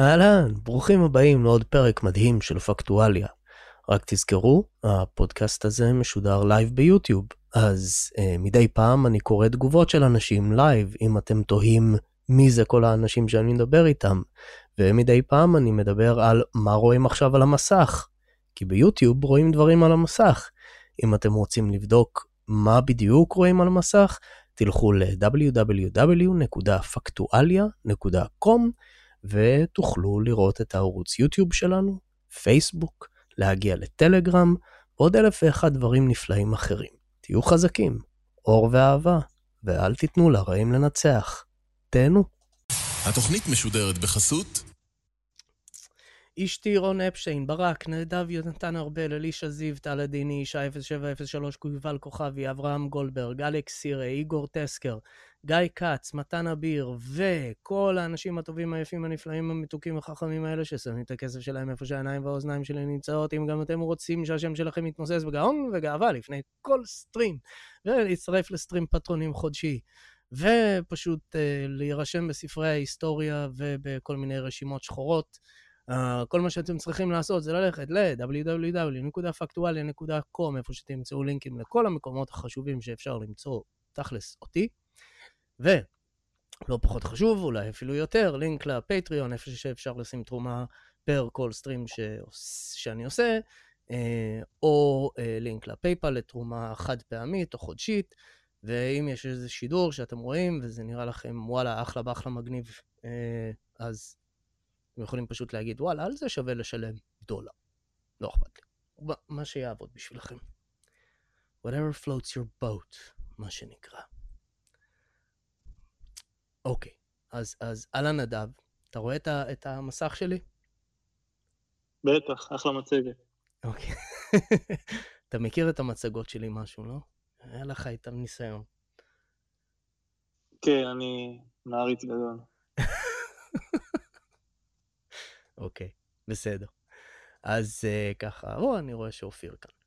אהלן, ברוכים הבאים לעוד פרק מדהים של פקטואליה. רק תזכרו, הפודקאסט הזה משודר live ביוטיוב, אז אה, מדי פעם אני קורא תגובות של אנשים live, אם אתם תוהים מי זה כל האנשים שאני מדבר איתם, ומדי פעם אני מדבר על מה רואים עכשיו על המסך, כי ביוטיוב רואים דברים על המסך. אם אתם רוצים לבדוק מה בדיוק רואים על המסך, תלכו ל-www.factualia.com ותוכלו לראות את הערוץ יוטיוב שלנו, פייסבוק, להגיע לטלגרם, ועוד אלף ואחד דברים נפלאים אחרים. תהיו חזקים, אור ואהבה, ואל תיתנו לרעים לנצח. תהנו. התוכנית משודרת בחסות אשתי רון אפשיין, ברק, נדב יונתן ארבל, אלישע זיו, טל עדיני, אישה 0703, קויבל כוכבי, אברהם גולדברג, אלכס סירה, איגור טסקר, גיא כץ, מתן אביר, וכל האנשים הטובים, היפים, הנפלאים, המתוקים החכמים האלה ששמים את הכסף שלהם איפה שהעיניים והאוזניים שלהם נמצאות, אם גם אתם רוצים שהשם שלכם יתנוסס בגאון ובגאווה לפני כל סטרים, ולהצטרף לסטרים פטרונים חודשי. ופשוט uh, להירשם בספרי ההיסטוריה ובכל מיני רשימות שחורות. Uh, כל מה שאתם צריכים לעשות זה ללכת ל-www.factualia.com, איפה שתמצאו לינקים לכל המקומות החשובים שאפשר למצוא תכלס אותי. ולא פחות חשוב, אולי אפילו יותר, לינק לפטריון, איפה שאפשר לשים תרומה פר כל סטרים ש... שאני עושה, אה, או אה, לינק לפייפל לתרומה חד פעמית או חודשית, ואם יש איזה שידור שאתם רואים וזה נראה לכם וואלה אחלה באחלה מגניב, אה, אז אתם יכולים פשוט להגיד וואלה על זה שווה לשלם דולר. לא אכפת לי. מה שיעבוד בשבילכם. whatever floats your boat, מה שנקרא. אוקיי, אז, אז אהלן נדב, אתה רואה את, ה, את המסך שלי? בטח, אחלה מצגת. אוקיי. אתה מכיר את המצגות שלי משהו, לא? היה לך איתם ניסיון. כן, אני מעריץ גדול. אוקיי, בסדר. אז uh, ככה, או, אני רואה שאופיר כאן.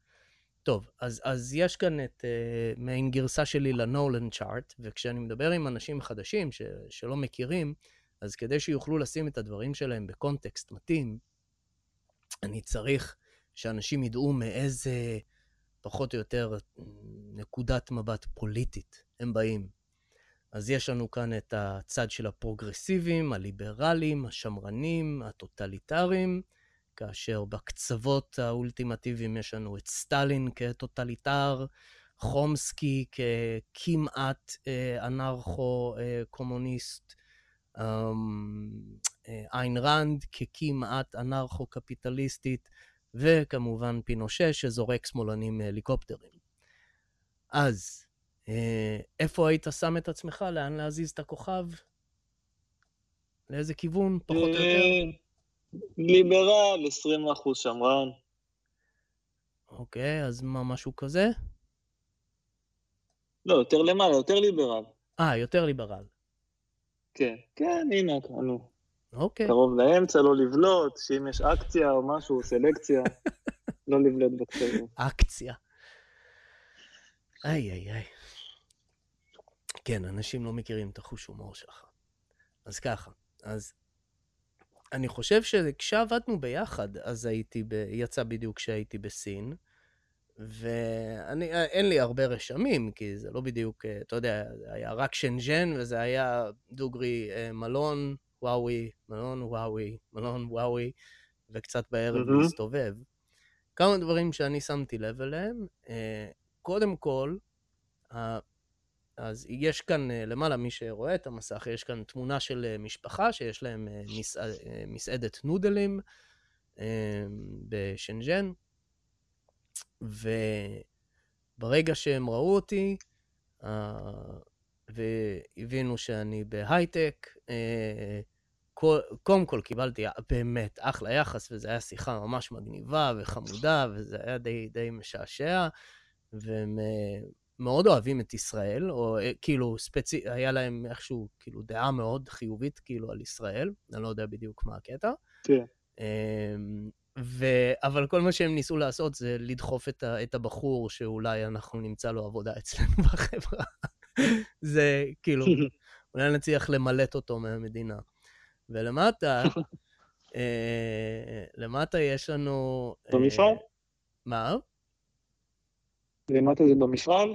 טוב, אז, אז יש כאן את uh, מעין גרסה שלי לנולן צ'ארט, וכשאני מדבר עם אנשים חדשים ש, שלא מכירים, אז כדי שיוכלו לשים את הדברים שלהם בקונטקסט מתאים, אני צריך שאנשים ידעו מאיזה, פחות או יותר, נקודת מבט פוליטית הם באים. אז יש לנו כאן את הצד של הפרוגרסיבים, הליברלים, השמרנים, הטוטליטרים, כאשר בקצוות האולטימטיביים יש לנו את סטלין כטוטליטר, חומסקי ככמעט אה, אנרכו-קומוניסט, אה, אמ, אה, איין ראנד ככמעט אנרכו-קפיטליסטית, וכמובן פינושה שזורק שמאלנים מהליקופטרים. אז, איפה היית שם את עצמך? לאן להזיז את הכוכב? לאיזה כיוון, פחות או יותר? ליברל, 20 אחוז שמרן. אוקיי, אז מה, משהו כזה? לא, יותר למעלה, יותר ליברל. אה, יותר ליברל. כן, כן, הנה, נו. אוקיי. קרוב לאמצע, לא לבלוט, שאם יש אקציה או משהו, סלקציה, לא לבלוט בקצוות. אקציה. איי, איי, איי. כן, אנשים לא מכירים את החוש הומור שלך. אז ככה, אז אני חושב שכשעבדנו ביחד, אז הייתי, ב... יצא בדיוק כשהייתי בסין, ואין לי הרבה רשמים, כי זה לא בדיוק, אה, אתה יודע, זה היה רק שנז'ן, וזה היה דוגרי אה, מלון, וואוי, מלון וואוי, מלון וואוי, וקצת בערב mm-hmm. להסתובב. כמה דברים שאני שמתי לב אליהם. אה, קודם כל, אז יש כאן אה, למעלה, מי שרואה את המסך, יש כאן תמונה של אה, משפחה שיש להם אה, מסעד, מסעדת נודלים בשנז'ן, וברגע שהם ראו אותי, והבינו שאני בהייטק, קודם כל קיבלתי באמת אחלה יחס, וזו הייתה שיחה ממש מגניבה וחמודה, וזה היה די, די משעשע, והם מאוד אוהבים את ישראל, או אה, כאילו ספצי... היה להם איכשהו כאילו דעה מאוד חיובית כאילו על ישראל, אני לא יודע בדיוק מה הקטע. כן. אמ, ו... אבל כל מה שהם ניסו לעשות זה לדחוף את, ה... את הבחור שאולי אנחנו נמצא לו עבודה אצלנו בחברה. זה כאילו, אולי נצליח למלט אותו מהמדינה. ולמטה, אה, למטה יש לנו... אה, במפעל? מה? למטה זה במפעל?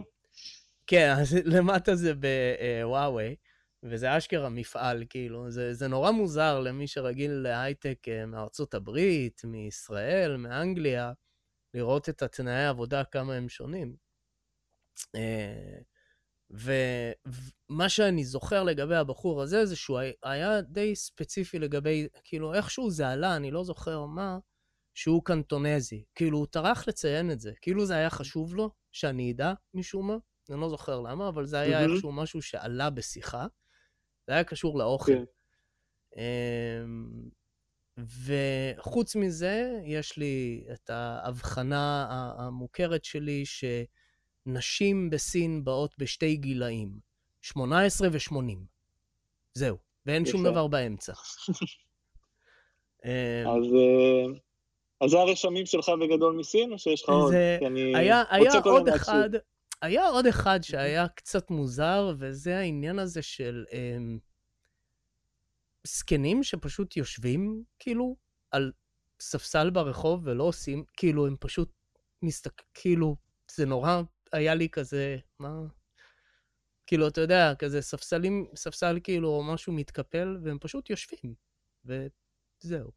כן, אז למטה זה בוואווי, וזה אשכרה מפעל, כאילו. זה, זה נורא מוזר למי שרגיל להייטק אה, מארצות הברית, מישראל, מאנגליה, לראות את התנאי העבודה, כמה הם שונים. אה, ומה שאני זוכר לגבי הבחור הזה, זה שהוא היה די ספציפי לגבי, כאילו, איכשהו זה עלה, אני לא זוכר מה, שהוא קנטונזי. כאילו, הוא טרח לציין את זה. כאילו זה היה חשוב לו, שאני אדע משום מה. אני לא זוכר למה, אבל זה היה מהמם. איכשהו משהו שעלה בשיחה. זה היה קשור לאוכל. כן. אמ, וחוץ מזה, יש לי את ההבחנה המוכרת שלי שנשים בסין באות בשתי גילאים, 18 ו-80. זהו, ואין שום. דבר באמצע. אמ, אז אה, אז זה הרשמים שלך בגדול מסין, או שיש לך עוד? זה- כי אני היה, רוצה היה כל עוד הזמן להקשיב. אחד, היה עוד אחד שהיה קצת מוזר, וזה העניין הזה של אמ, זקנים שפשוט יושבים, כאילו, על ספסל ברחוב ולא עושים, כאילו, הם פשוט מסתכל, כאילו, זה נורא, היה לי כזה, מה? כאילו, אתה יודע, כזה ספסלים, ספסל כאילו, או משהו מתקפל, והם פשוט יושבים, וזהו.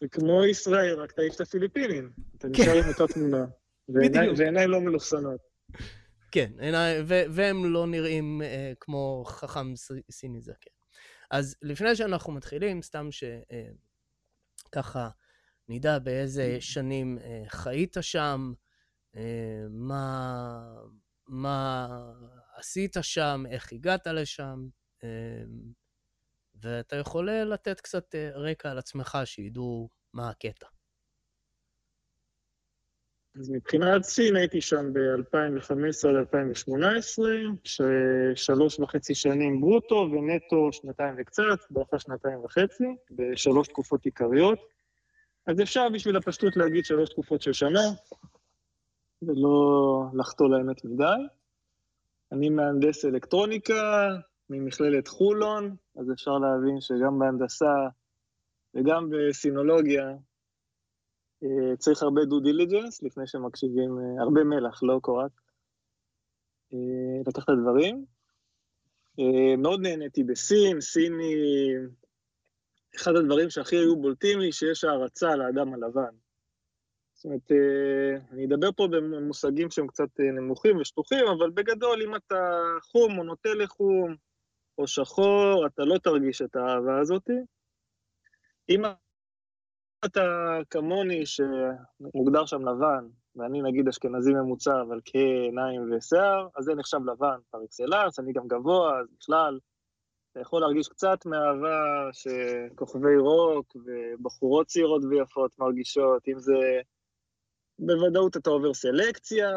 זה כמו ישראל, רק תעיף את הפיליפינים. אתה נשאר עם אותה תמונה. כן. בדיוק. ועיניים לא מלוכסנות. כן, והם לא נראים אה, כמו חכם סיני זקן. אז לפני שאנחנו מתחילים, סתם שככה נדע באיזה שנים אה, חיית שם, אה, מה, מה עשית שם, איך הגעת לשם, אה, ואתה יכול אה, לתת קצת אה, רקע על עצמך, שידעו מה הקטע. אז מבחינת סין הייתי שם ב-2015 עד 2018, שלוש וחצי שנים ברוטו ונטו שנתיים וקצת, בערך שנתיים וחצי, בשלוש תקופות עיקריות. אז אפשר בשביל הפשטות להגיד שלוש תקופות של שנה, ולא לחטוא לאמת מדי. אני מהנדס אלקטרוניקה, ממכללת חולון, אז אפשר להבין שגם בהנדסה וגם בסינולוגיה צריך הרבה דו דיליג'נס לפני שמקשיבים, אה, הרבה מלח, לא קורת. אה, לקחת דברים. אה, מאוד נהניתי בסין, סין היא אחד הדברים שהכי היו בולטים לי, שיש הערצה לאדם הלבן. זאת אומרת, אה, אני אדבר פה במושגים שהם קצת אה, נמוכים ושטוחים, אבל בגדול, אם אתה חום או נוטה לחום, או שחור, אתה לא תרגיש את האהבה הזאת. אם אתה כמוני, שמוגדר שם לבן, ואני נגיד אשכנזי ממוצע, אבל כהה עיניים ושיער, אז זה נחשב לבן פר אקסלנס, אני גם גבוה, אז בכלל, אתה יכול להרגיש קצת מאהבה שכוכבי רוק ובחורות צעירות ויפות מרגישות, אם זה... בוודאות אתה עובר סלקציה,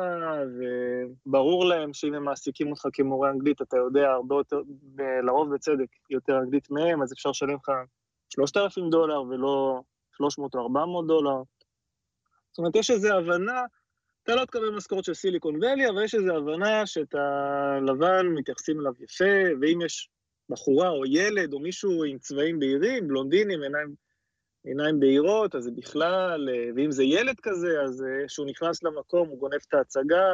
וברור להם שאם הם מעסיקים אותך כמורה אנגלית, אתה יודע הרבה יותר, לרוב בצדק, יותר אנגלית מהם, אז אפשר לשלם לך 3,000 דולר ולא 300 או 400 דולר. זאת אומרת, יש איזו הבנה, אתה לא תקבל משכורת של סיליקון ואלי, אבל יש איזו הבנה שאת הלבן מתייחסים אליו יפה, ואם יש בחורה או ילד או מישהו עם צבעים בהירים, בלונדינים, עיניים, עיניים בהירות, אז זה בכלל, ואם זה ילד כזה, אז כשהוא נכנס למקום, הוא גונב את ההצגה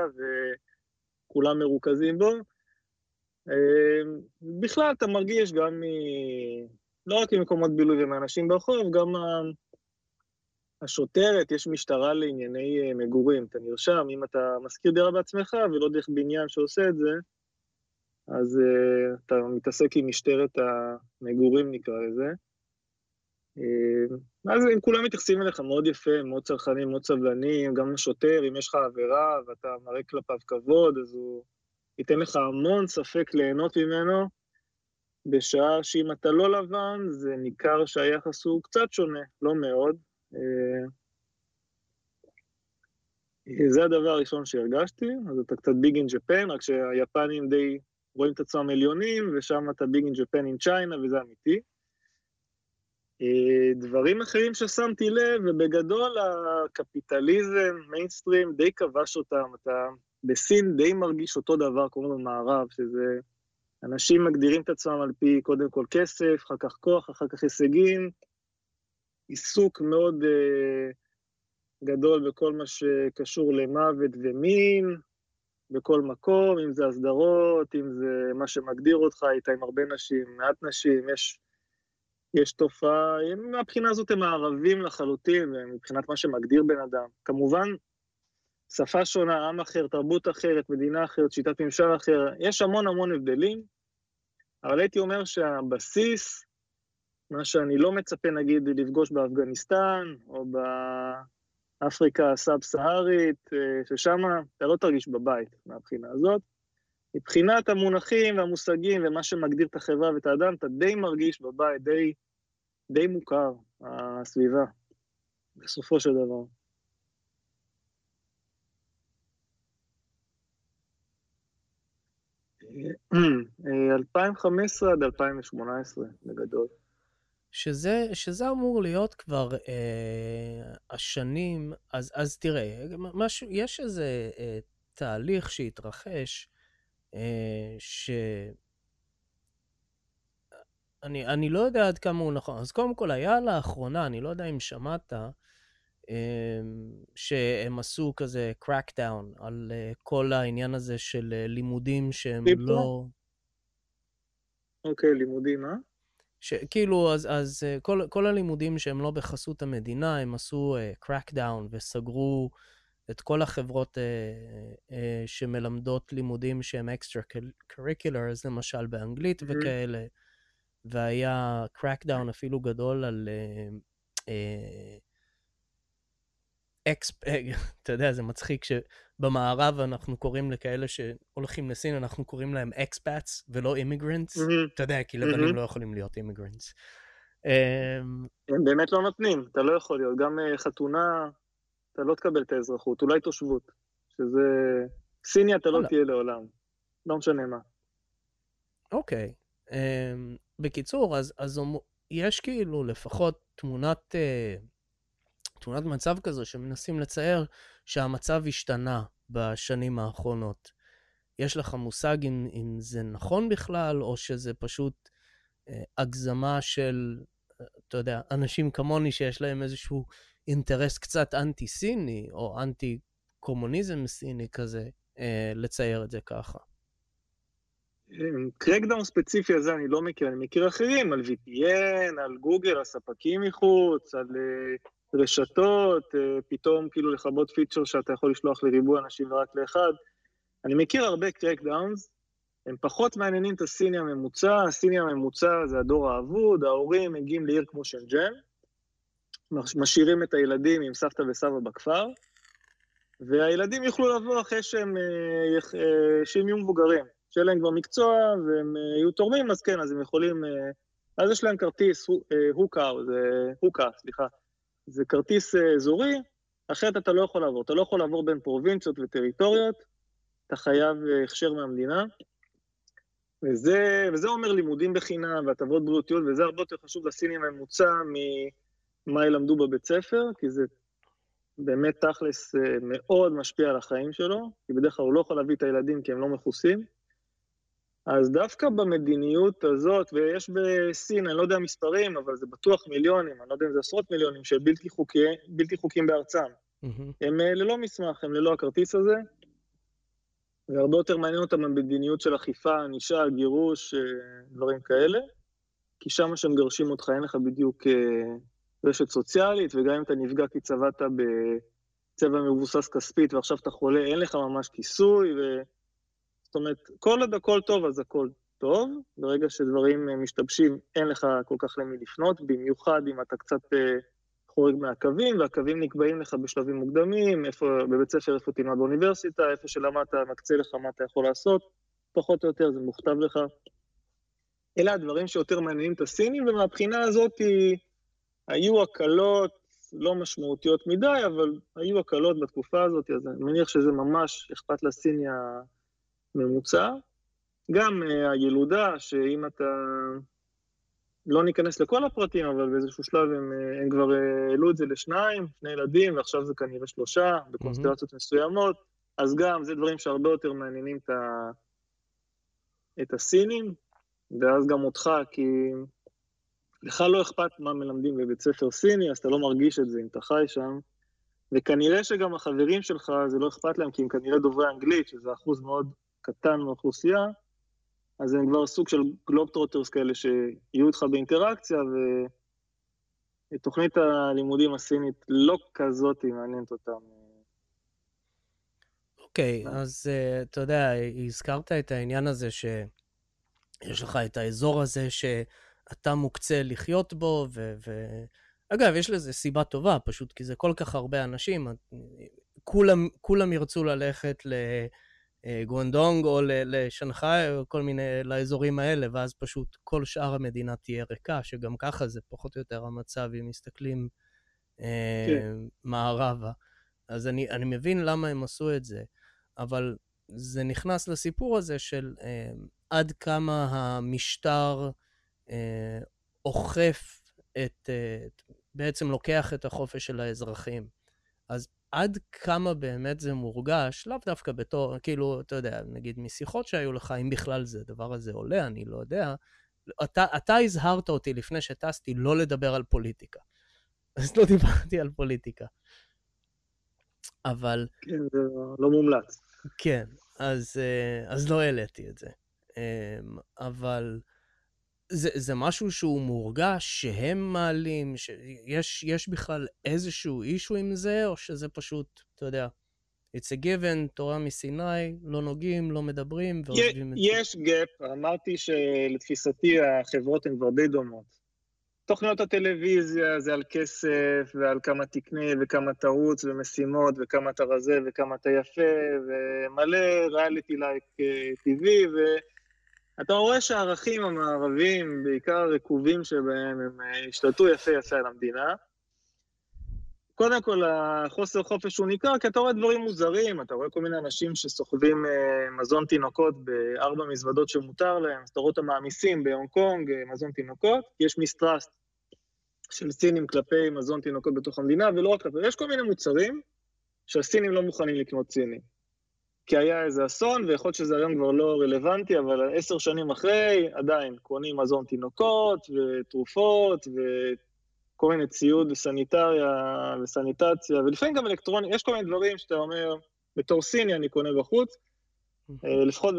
וכולם מרוכזים בו. בכלל, אתה מרגיש גם מ... לא רק ממקומות בילוי ומאנשים ברחוב, גם השוטרת, יש משטרה לענייני מגורים, אתה נרשם, אם אתה משכיר דירה בעצמך ולא דרך בניין שעושה את זה, אז uh, אתה מתעסק עם משטרת המגורים, נקרא לזה. Uh, אז הם כולם מתייחסים אליך מאוד יפה, מאוד צרכנים, מאוד סבלנים, גם השוטר, אם יש לך עבירה ואתה מראה כלפיו כבוד, אז הוא ייתן לך המון ספק ליהנות ממנו, בשעה שאם אתה לא לבן, זה ניכר שהיחס הוא קצת שונה, לא מאוד. Uh, זה הדבר הראשון שהרגשתי, אז אתה קצת big in Japan, רק שהיפנים די רואים את עצמם עליונים, ושם אתה big in Japan עם China, וזה אמיתי. דברים אחרים ששמתי לב, ובגדול הקפיטליזם, מיינסטרים, די כבש אותם. אתה בסין די מרגיש אותו דבר כמו במערב, שזה אנשים מגדירים את עצמם על פי קודם כל כסף, אחר כך כוח, אחר כך הישגים. עיסוק מאוד uh, גדול בכל מה שקשור למוות ומין, בכל מקום, אם זה הסדרות, אם זה מה שמגדיר אותך, היית עם הרבה נשים, מעט נשים, יש, יש תופעה, מהבחינה הזאת הם מערבים לחלוטין, מבחינת מה שמגדיר בן אדם. כמובן, שפה שונה, עם אחר, תרבות אחרת, מדינה אחרת, שיטת ממשל אחרת, יש המון המון הבדלים, אבל הייתי אומר שהבסיס, מה שאני לא מצפה נגיד לפגוש באפגניסטן, או באפריקה הסאב-סהרית, אה, ששם אתה לא תרגיש בבית מהבחינה הזאת. מבחינת המונחים והמושגים ומה שמגדיר את החברה ואת האדם, אתה די מרגיש בבית, די, די מוכר, הסביבה, בסופו של דבר. 2015 עד 2018, בגדול. שזה, שזה אמור להיות כבר אה, השנים, אז, אז תראה, משהו, יש איזה אה, תהליך שהתרחש, אה, ש... אני, אני לא יודע עד כמה הוא נכון. אז קודם כל, היה לאחרונה, אני לא יודע אם שמעת, אמ, שהם עשו כזה crackdown על אה, כל העניין הזה של אה, לימודים שהם לא... אוקיי, okay, לימודים, מה? שכאילו, אז, אז אה, כל, כל הלימודים שהם לא בחסות המדינה, הם עשו אה, crackdown וסגרו את כל החברות אה, אה, שמלמדות לימודים שהם extra curriculars, למשל באנגלית mm-hmm. וכאלה, והיה crackdown אפילו גדול על... Uh, uh, אקס, אתה יודע, זה מצחיק שבמערב אנחנו קוראים לכאלה שהולכים לסין, אנחנו קוראים להם expats ולא immigrants. אתה יודע, כי לבנים לא יכולים להיות אימיגרנטס. הם באמת לא נותנים, אתה לא יכול להיות. גם אה, חתונה, אתה לא תקבל את האזרחות, אולי תושבות. שזה... סיני אתה לא תהיה לעולם. לא משנה מה. אוקיי. אמ, בקיצור, אז יש כאילו לפחות תמונת... אה, תמונת מצב כזו שמנסים לצייר שהמצב השתנה בשנים האחרונות. יש לך מושג אם, אם זה נכון בכלל, או שזה פשוט אה, הגזמה של, אתה יודע, אנשים כמוני שיש להם איזשהו אינטרס קצת אנטי-סיני, או אנטי-קומוניזם סיני כזה, אה, לצייר את זה ככה. קרקדאון ספציפי הזה אני לא מכיר, אני מכיר אחרים, על VPN, על גוגל, על ספקים מחוץ, על אה, רשתות, אה, פתאום כאילו לכבות פיצ'ר שאתה יכול לשלוח לריבוי אנשים ורק לאחד. אני מכיר הרבה קרקדאונס, הם פחות מעניינים את הסיני הממוצע, הסיני הממוצע זה הדור האבוד, ההורים מגיעים לעיר כמו שנג'ן, משאירים את הילדים עם סבתא וסבא בכפר, והילדים יוכלו לבוא אחרי שהם, אה, אה, שהם יהיו מבוגרים, שיהיה להם כבר מקצוע והם יהיו תורמים, אז כן, אז הם יכולים, אז יש להם כרטיס הוקה, זה הוקה, סליחה, זה כרטיס אה, אזורי, אחרת אתה לא יכול לעבור. אתה לא יכול לעבור בין פרובינציות וטריטוריות, אתה חייב אה, הכשר מהמדינה. וזה, וזה אומר לימודים בחינם והטבות בריאותיות, וזה הרבה יותר חשוב לסינים הממוצע ממה ילמדו בבית ספר, כי זה באמת תכלס אה, מאוד משפיע על החיים שלו, כי בדרך כלל הוא לא יכול להביא את הילדים כי הם לא מכוסים. אז דווקא במדיניות הזאת, ויש בסין, אני לא יודע מספרים, אבל זה בטוח מיליונים, אני לא יודע אם זה עשרות מיליונים, של בלתי, חוקי, בלתי חוקיים בארצם. Mm-hmm. הם אה, ללא מסמך, הם ללא הכרטיס הזה, והרבה יותר מעניין אותם המדיניות של אכיפה, ענישה, גירוש, אה, דברים כאלה, כי שם שמגרשים אותך אין לך בדיוק אה, רשת סוציאלית, וגם אם אתה נפגע כי צבעת בצבע מבוסס כספית ועכשיו אתה חולה, אין לך ממש כיסוי, ו... זאת אומרת, כל עוד הכל טוב, אז הכל טוב. ברגע שדברים אה, משתבשים, אין לך כל כך למי לפנות, במיוחד אם אתה קצת אה, חורג מהקווים, והקווים נקבעים לך בשלבים מוקדמים, איפה, בבית ספר, איפה תלמד באוניברסיטה, איפה שלמדת, מקצה לך מה אתה יכול לעשות, פחות או יותר זה מוכתב לך. אלה הדברים שיותר מעניינים את הסינים, ומהבחינה הזאת היו הקלות לא משמעותיות מדי, אבל היו הקלות בתקופה הזאת, אז אני מניח שזה ממש אכפת לסיני ממוצע. גם uh, הילודה, שאם אתה... לא ניכנס לכל הפרטים, אבל באיזשהו שלב הם, uh, הם כבר אה, העלו את זה לשניים, שני ילדים, ועכשיו זה כנראה שלושה, בקונסטלציות mm-hmm. מסוימות, אז גם זה דברים שהרבה יותר מעניינים את, ה... את הסינים, ואז גם אותך, כי לך לא אכפת מה מלמדים בבית ספר סיני, אז אתה לא מרגיש את זה אם אתה חי שם. וכנראה שגם החברים שלך, זה לא אכפת להם, כי הם כנראה דוברי אנגלית, שזה אחוז מאוד קטן מהאוכלוסייה, אז הם כבר סוג של גלובטרוטרס כאלה שיהיו איתך באינטראקציה, ותוכנית הלימודים הסינית לא כזאת מעניינת אותם. אוקיי, okay, אז uh, אתה יודע, הזכרת את העניין הזה שיש לך את האזור הזה שאתה מוקצה לחיות בו, ו... ו... אגב, יש לזה סיבה טובה, פשוט כי זה כל כך הרבה אנשים, כולם, כולם ירצו ללכת לגואנדונג או לשנגחאי או כל מיני, לאזורים האלה, ואז פשוט כל שאר המדינה תהיה ריקה, שגם ככה זה פחות או יותר המצב אם מסתכלים אה, כן. מערבה. אז אני, אני מבין למה הם עשו את זה, אבל זה נכנס לסיפור הזה של אה, עד כמה המשטר אה, אוכף את, את, בעצם לוקח את החופש של האזרחים. אז עד כמה באמת זה מורגש, לאו דווקא בתור, כאילו, אתה יודע, נגיד משיחות שהיו לך, אם בכלל זה, הדבר הזה עולה, אני לא יודע. אתה, אתה הזהרת אותי לפני שטסתי לא לדבר על פוליטיקה. אז לא דיברתי על פוליטיקה. אבל... כן, זה לא מומלץ. כן, אז, אה, אז לא העליתי את זה. אמ, אבל זה, זה משהו שהוא מורגש, שהם מעלים, שיש יש בכלל איזשהו אישו עם זה, או שזה פשוט, אתה יודע, it's a given, תורה מסיני, לא נוגעים, לא מדברים ועוזבים את זה. יש gap, אמרתי שלתפיסתי החברות הן כבר די דומות. תוכניות הטלוויזיה זה על כסף, ועל כמה תקנה, וכמה תרוץ, ומשימות, וכמה אתה רזה, וכמה אתה יפה, ומלא ריאליטי like טבעי, ו... אתה רואה שהערכים המערביים, בעיקר הרקובים שבהם, הם אה, השתלטו יפה יפה על המדינה. קודם כל, החוסר חופש הוא ניכר, כי אתה רואה דברים מוזרים, אתה רואה כל מיני אנשים שסוחבים אה, מזון תינוקות בארבע מזוודות שמותר להם, אז אתה רואה בהונג קונג, אה, מזון תינוקות, יש מיסטרסט של סינים כלפי מזון תינוקות בתוך המדינה, ולא רק כלפי, יש כל מיני מוצרים שהסינים לא מוכנים לקנות סינים. כי היה איזה אסון, ויכול להיות שזה היום כבר לא רלוונטי, אבל עשר שנים אחרי, עדיין קונים מזון תינוקות, ותרופות, וכל מיני ציוד סניטריה וסניטציה, ולפעמים גם אלקטרוני, יש כל מיני דברים שאתה אומר, בתור סיני אני קונה בחוץ, אה, לפחות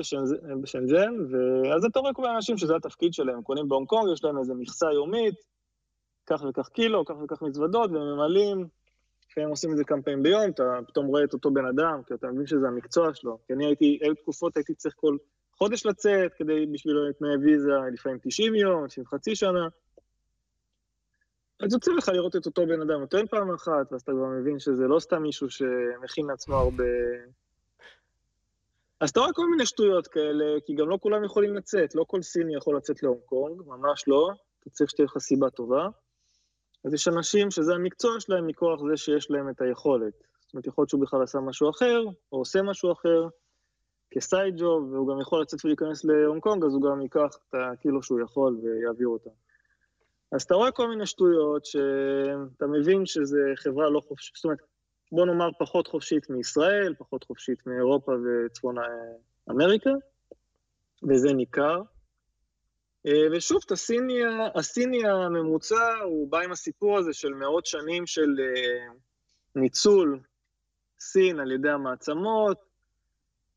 בשנזן, ואז אתה רואה כל מיני אנשים שזה התפקיד שלהם, קונים בהונג קונג, יש להם איזה מכסה יומית, כך וכך קילו, כך וכך מזוודות, והם ממלאים לפעמים עושים את זה כמה פעמים ביום, אתה פתאום רואה את אותו בן אדם, כי אתה מבין שזה המקצוע שלו. כי אני הייתי, היו תקופות הייתי צריך כל חודש לצאת כדי בשביל תנאי ויזה, לפעמים 90 יום, לפעמים חצי שנה. אז יוצא לך לראות את אותו בן אדם נותן פעם אחת, ואז אתה כבר מבין שזה לא סתם מישהו שמכין לעצמו הרבה... אז אתה רואה כל מיני שטויות כאלה, כי גם לא כולם יכולים לצאת, לא כל סיני יכול לצאת להונג קונג, ממש לא, אתה צריך שתהיה לך סיבה טובה. אז יש אנשים שזה המקצוע שלהם מכוח זה שיש להם את היכולת. זאת אומרת, יכול להיות שהוא בכלל עשה משהו אחר, או עושה משהו אחר, כסייד ג'וב, והוא גם יכול לצאת ולהיכנס להונג קונג, אז הוא גם ייקח את הקילו שהוא יכול ויעביר אותה. אז אתה רואה כל מיני שטויות שאתה מבין שזה חברה לא חופשית, זאת אומרת, בוא נאמר פחות חופשית מישראל, פחות חופשית מאירופה וצפון אמריקה, וזה ניכר. אה, ושוב, הסיני, הסיני הממוצע, הוא בא עם הסיפור הזה של מאות שנים של אה, ניצול סין על ידי המעצמות,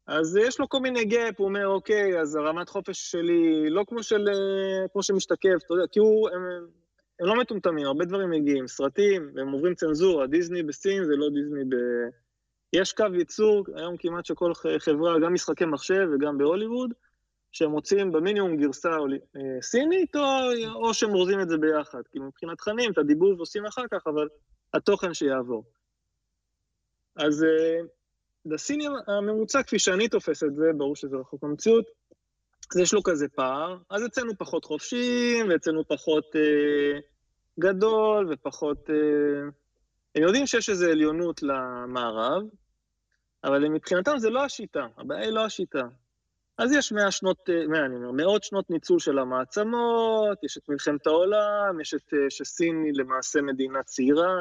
אז יש לו כל מיני gap, הוא אומר, אוקיי, אז הרמת חופש שלי לא כמו, של, אה, כמו שמשתקף, אתה יודע, כי הוא, הם, הם לא מטומטמים, הרבה דברים מגיעים, סרטים, והם עוברים צנזורה, דיסני בסין זה לא דיסני ב... יש קו ייצור, היום כמעט שכל חברה, גם משחקי מחשב וגם בהוליווד, שהם מוצאים במינימום גרסה אה, סינית, או, או שהם אורזים את זה ביחד. כי מבחינת תכנים, את הדיבור עושים אחר כך, אבל התוכן שיעבור. אז לסיני אה, הממוצע, כפי שאני תופס את זה, ברור שזה רחוק במציאות, אז יש לו כזה פער, אז אצלנו פחות חופשיים, ואצלנו פחות אה, גדול, ופחות... אה, הם יודעים שיש איזו עליונות למערב, אבל מבחינתם זה לא השיטה, הבעיה היא לא השיטה. אז יש מאה שנות, אה, מאה, אני אומר, מאות שנות ניצול של המעצמות, יש את מלחמת העולם, יש את אה, שסין היא למעשה מדינה צעירה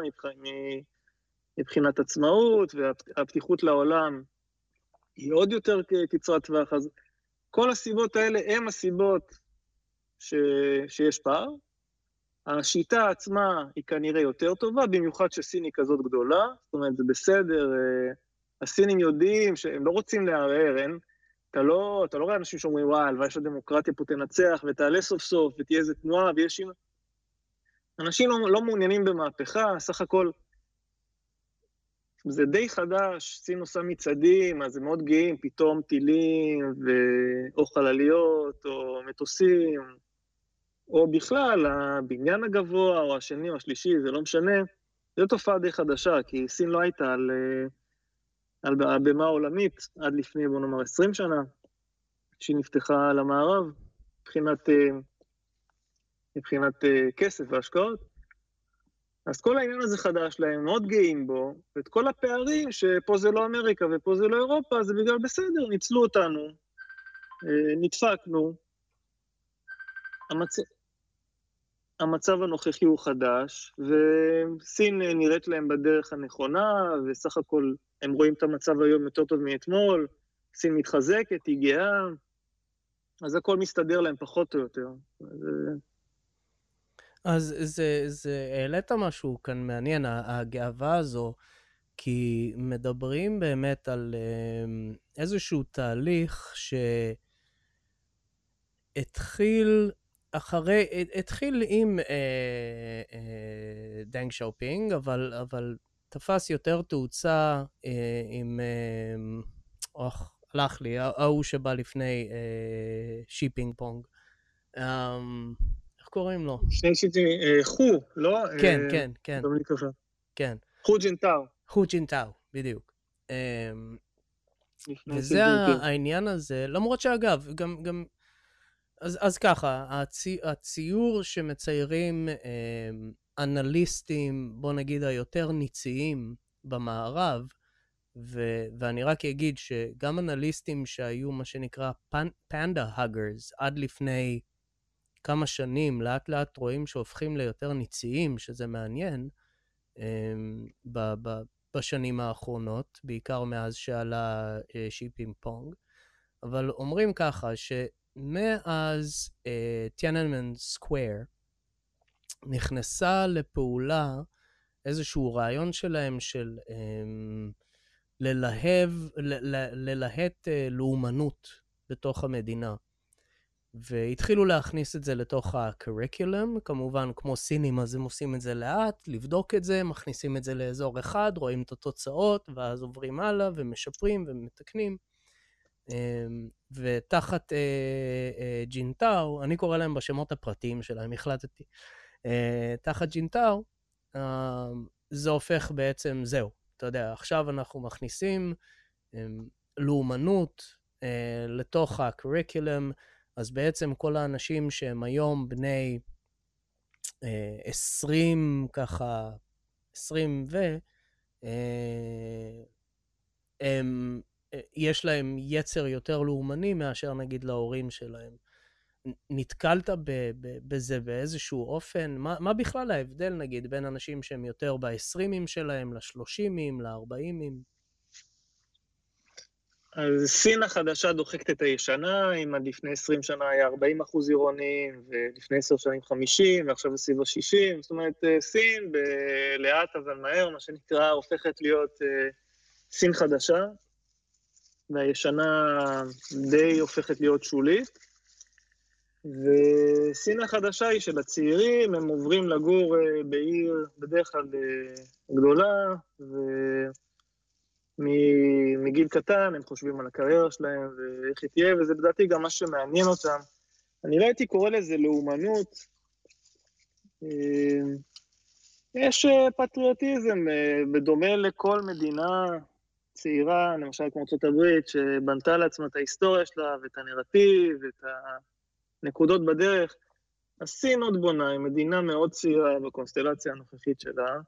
מבחינת עצמאות, והפתיחות לעולם היא עוד יותר קצרת טווח, אז כל הסיבות האלה הן הסיבות ש, שיש פער, השיטה עצמה היא כנראה יותר טובה, במיוחד שסין היא כזאת גדולה, זאת אומרת, זה בסדר, אה, הסינים יודעים שהם לא רוצים לערער, אין, אתה לא, אתה לא רואה אנשים שאומרים, וואי, הלוואי שהדמוקרטיה פה תנצח ותעלה סוף סוף ותהיה איזה תנועה ויש... אנשים לא, לא מעוניינים במהפכה, סך הכל זה די חדש, סין עושה מצעדים, אז הם מאוד גאים, פתאום טילים, ו... או חלליות, או מטוסים, או בכלל, הבניין הגבוה, או השני, או השלישי, זה לא משנה. זו תופעה די חדשה, כי סין לא הייתה על, על הבמה העולמית עד לפני, בוא נאמר, 20 שנה, שהיא נפתחה למערב, מבחינת, מבחינת כסף והשקעות. אז כל העניין הזה חדש להם, מאוד גאים בו, ואת כל הפערים שפה זה לא אמריקה ופה זה לא אירופה, זה בגלל בסדר, ניצלו אותנו, אה, נדפקנו. המצ... המצב הנוכחי הוא חדש, וסין נראית להם בדרך הנכונה, וסך הכל הם רואים את המצב היום יותר טוב מאתמול, סין מתחזקת, היא גאה, אז הכל מסתדר להם פחות או יותר. אז... אז זה, זה, העלית משהו כאן מעניין, הגאווה הזו, כי מדברים באמת על אמ, איזשהו תהליך שהתחיל אחרי, התחיל עם אה, אה, דנג שיאופינג, אבל, אבל תפס יותר תאוצה אה, עם, אה, אוח, הלך לי, ההוא שבא לפני אה, שי פינג פונג. אה, קוראים לו? שני שיטים, אה, חו, לא? כן, אה, כן, כן. כן. חו ג'ינטאו. חו ג'ינטאו, בדיוק. אמ, וזה העניין הזה, למרות שאגב, גם, גם, אז, אז ככה, הצי, הציור שמציירים אמ, אנליסטים, בוא נגיד היותר ניציים במערב, ו, ואני רק אגיד שגם אנליסטים שהיו מה שנקרא panda huggers עד לפני כמה שנים, לאט לאט רואים שהופכים ליותר ניציים, שזה מעניין, אמ, בשנים האחרונות, בעיקר מאז שעלה שי פינג אה, פונג. אבל אומרים ככה, שמאז טיאננמן אה, Square נכנסה לפעולה איזשהו רעיון שלהם של אמ, ללהב, ללהט uh, לאומנות בתוך המדינה. והתחילו להכניס את זה לתוך ה-curriculum, כמובן, כמו סינים, אז הם עושים את זה לאט, לבדוק את זה, מכניסים את זה לאזור אחד, רואים את התוצאות, ואז עוברים הלאה ומשפרים ומתקנים. אמ, ותחת אה, אה, ג'ינטאו, אני קורא להם בשמות הפרטיים שלהם, החלטתי. אה, תחת ג'ינטאו, זה הופך בעצם, זהו, אתה יודע, עכשיו אנחנו מכניסים אמ, לאומנות לתוך ה-curriculum, אז בעצם כל האנשים שהם היום בני אה, 20, ככה, 20 ו... הם, יש להם יצר יותר לאומני מאשר נגיד להורים שלהם. נתקלת ב, ב, בזה באיזשהו אופן? מה, מה בכלל ההבדל, נגיד, בין אנשים שהם יותר ב-20 שלהם, ל-30, ל-40? אז סין החדשה דוחקת את הישנה, אם עד לפני 20 שנה היה 40 אחוז עירונים, ולפני 10 שנים 50, ועכשיו זה סביב ה-60, זאת אומרת, אה, סין לאט אבל מהר, מה שנקרא, הופכת להיות אה, סין חדשה, והישנה די הופכת להיות שולית. וסין החדשה היא של הצעירים, הם עוברים לגור אה, בעיר בדרך כלל גדולה, ו... מגיל קטן, הם חושבים על הקריירה שלהם ואיך היא תהיה, וזה לדעתי גם מה שמעניין אותם. אני לא הייתי קורא לזה לאומנות. אה, יש אה, פטריוטיזם, אה, בדומה לכל מדינה צעירה, למשל כמו ארה"ב, שבנתה לעצמה את ההיסטוריה שלה ואת הנרטיב ואת הנקודות בדרך. אז סין עוד בונה, היא מדינה מאוד צעירה בקונסטלציה הנוכחית שלה.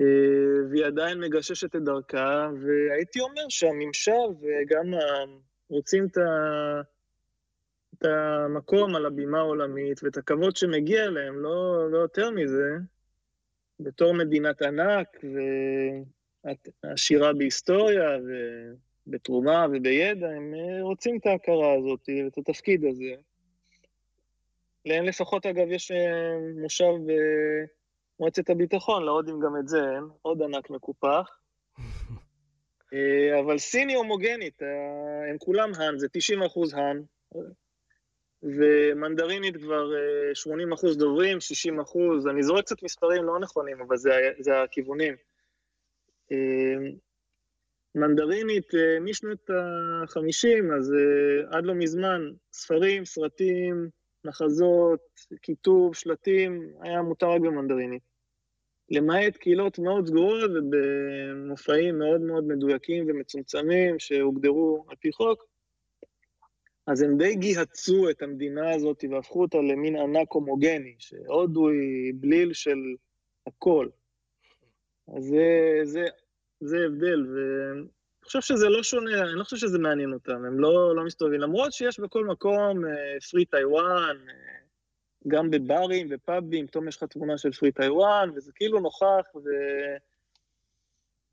אה, והיא עדיין מגששת את דרכה, והייתי אומר שהממשל וגם רוצים את, ה... את המקום על הבימה העולמית ואת הכבוד שמגיע להם, לא, לא יותר מזה, בתור מדינת ענק ועשירה בהיסטוריה ובתרומה ובידע, הם רוצים את ההכרה הזאת ואת התפקיד הזה. להם לפחות, אגב, יש אה, מושב במועצת הביטחון, להודים גם את זה אין, עוד ענק מקופח. אה, אבל סיני הומוגנית, אה, הם כולם האן, זה 90 אחוז האן, ומנדרינית כבר 80 אחוז דוברים, 60 אחוז, אני זורק קצת מספרים לא נכונים, אבל זה, זה הכיוונים. מנדרינית משנות ה-50, אז עד לא מזמן, ספרים, סרטים, מחזות, כיתוב, שלטים, היה מותר רק במנדרינית. למעט קהילות מאוד סגורות ובמופעים מאוד מאוד מדויקים ומצומצמים שהוגדרו על פי חוק, אז הם די גיהצו את המדינה הזאת והפכו אותה למין ענק הומוגני, שהודו היא בליל של הכל. אז זה, זה, זה הבדל, חושב שזה לא שונה, אני לא חושב שזה מעניין אותם, הם לא, לא מסתובבים. למרות שיש בכל מקום פרי uh, טיוואן, uh, גם בברים ופאבים, פתאום יש לך תמונה של פרי טיוואן, וזה כאילו נוכח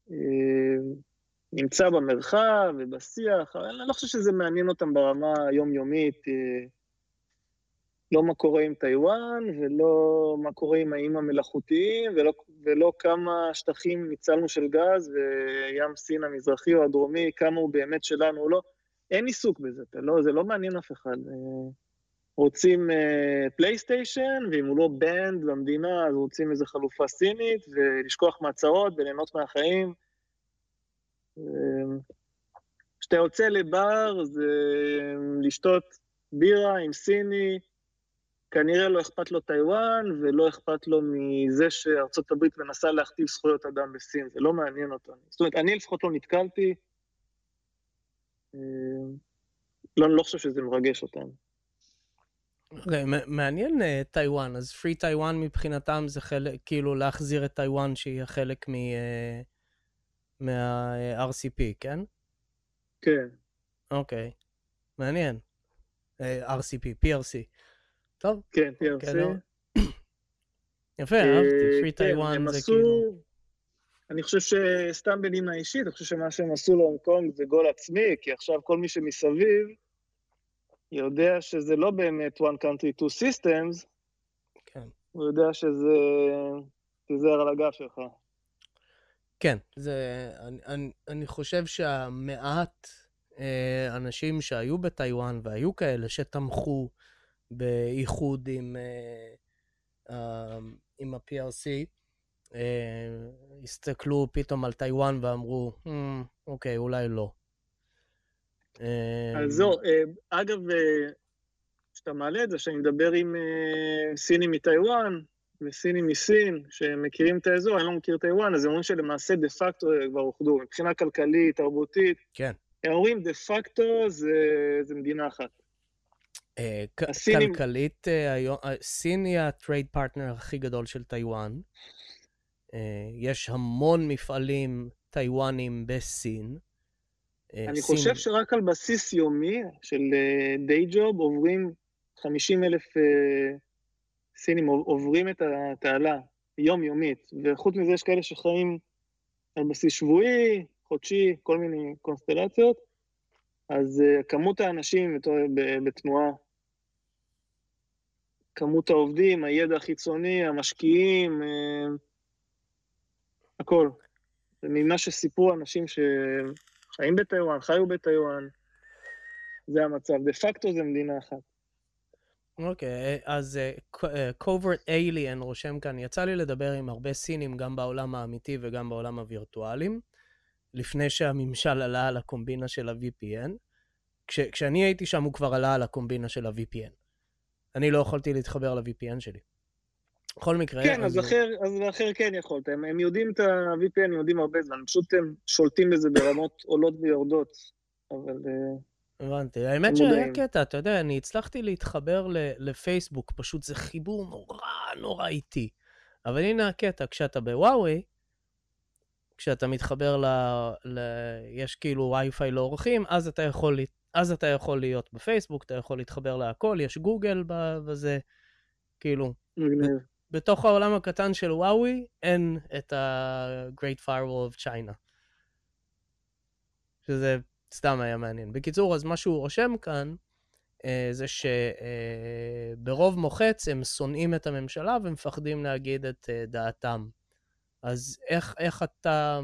ונמצא אה, uh, במרחב ובשיח, אני לא חושב שזה מעניין אותם ברמה היומיומית. לא מה קורה עם טיוואן, ולא מה קורה עם האיים המלאכותיים, ולא, ולא כמה שטחים ניצלנו של גז, וים סין המזרחי או הדרומי, כמה הוא באמת שלנו או לא. אין עיסוק בזה, לא, זה לא מעניין אף אחד. אה, רוצים פלייסטיישן, אה, ואם הוא לא banned במדינה, אז רוצים איזו חלופה סינית, ולשכוח מהצהרות וליהנות מהחיים. אה, כשאתה יוצא לבר, זה לשתות בירה עם סיני, כנראה לא אכפת לו טיוואן, ולא אכפת לו מזה שארצות הברית מנסה להכתיב זכויות אדם בסין, זה לא מעניין אותנו. זאת אומרת, אני לפחות לא נתקלתי, אה, לא, אני לא חושב שזה מרגש אותנו. אוקיי, okay, מעניין אה, טיוואן, אז free Taiwan מבחינתם זה חלק, כאילו להחזיר את טיוואן שהיא חלק מ, אה, מה-RCP, כן? כן. אוקיי, okay. מעניין. Uh, RCP, PRC. טוב. כן. אוקיי, לא. יפה, אהבתי, פרי טיוואן זה כאילו... אני חושב שסתם בנימה אישית, אני חושב שמה שהם עשו להונג קונג זה גול עצמי, כי עכשיו כל מי שמסביב יודע שזה לא באמת one country two systems, כן. הוא יודע שזה תיזהר על הגב שלך. כן, זה, אני, אני, אני חושב שהמעט אה, אנשים שהיו בטיוואן והיו כאלה שתמכו באיחוד עם, uh, uh, עם ה-PRC, uh, הסתכלו פתאום על טיוואן ואמרו, hmm, אוקיי, אולי לא. אז זהו, אגב, כשאתה מעלה את זה, שאני מדבר עם סינים מטיוואן וסינים מסין, שמכירים את האזור, אני לא מכיר טיוואן, אז הם אומרים שלמעשה דה פקטו כבר אוחדו, מבחינה כלכלית, תרבותית. כן. הם אומרים דה פקטו זה, זה מדינה אחת. אה, כלכלית, אה, אה, סין היא ה trade partner הכי גדול של טיוואן. יש המון מפעלים טיוואנים בסין. אני חושב שרק על בסיס יומי של דיי ג'וב עוברים 50 אלף סינים עוברים את התעלה יומיומית, וחוץ מזה יש כאלה שחיים על בסיס שבועי, חודשי, כל מיני קונסטלציות, אז כמות האנשים בתנועה כמות העובדים, הידע החיצוני, המשקיעים, אה, הכל. ממה שסיפרו אנשים שחיים בטיוואן, חיו בטיוואן, זה המצב. דה פקטו זה מדינה אחת. אוקיי, okay, אז uh, אייליאן רושם כאן, יצא לי לדבר עם הרבה סינים גם בעולם האמיתי וגם בעולם הווירטואלים, לפני שהממשל עלה על הקומבינה של ה-VPN. כש, כשאני הייתי שם הוא כבר עלה על הקומבינה של ה-VPN. אני לא יכולתי להתחבר ל-VPN שלי. בכל מקרה... כן, אז, אז אחר, אז אחר כן יכולת. הם, הם יודעים את ה-VPN, הם יודעים הרבה זמן, פשוט הם שולטים בזה ברמות עולות ויורדות, אבל... אה, הבנתי. האמת שהיה קטע, אתה יודע, אני הצלחתי להתחבר לפייסבוק, פשוט זה חיבור נורא נורא איטי. אבל הנה הקטע, כשאתה בוואוי, כשאתה מתחבר ל... ל... יש כאילו וי-פיי לאורחים, אז אתה יכול אז אתה יכול להיות בפייסבוק, אתה יכול להתחבר להכל, יש גוגל בזה, כאילו. מגניב. בתוך העולם הקטן של וואוי, אין את ה-Great Firewall of China. שזה סתם היה מעניין. בקיצור, אז מה שהוא רושם כאן, אה, זה שברוב מוחץ הם שונאים את הממשלה ומפחדים להגיד את אה, דעתם. אז איך, איך אתה,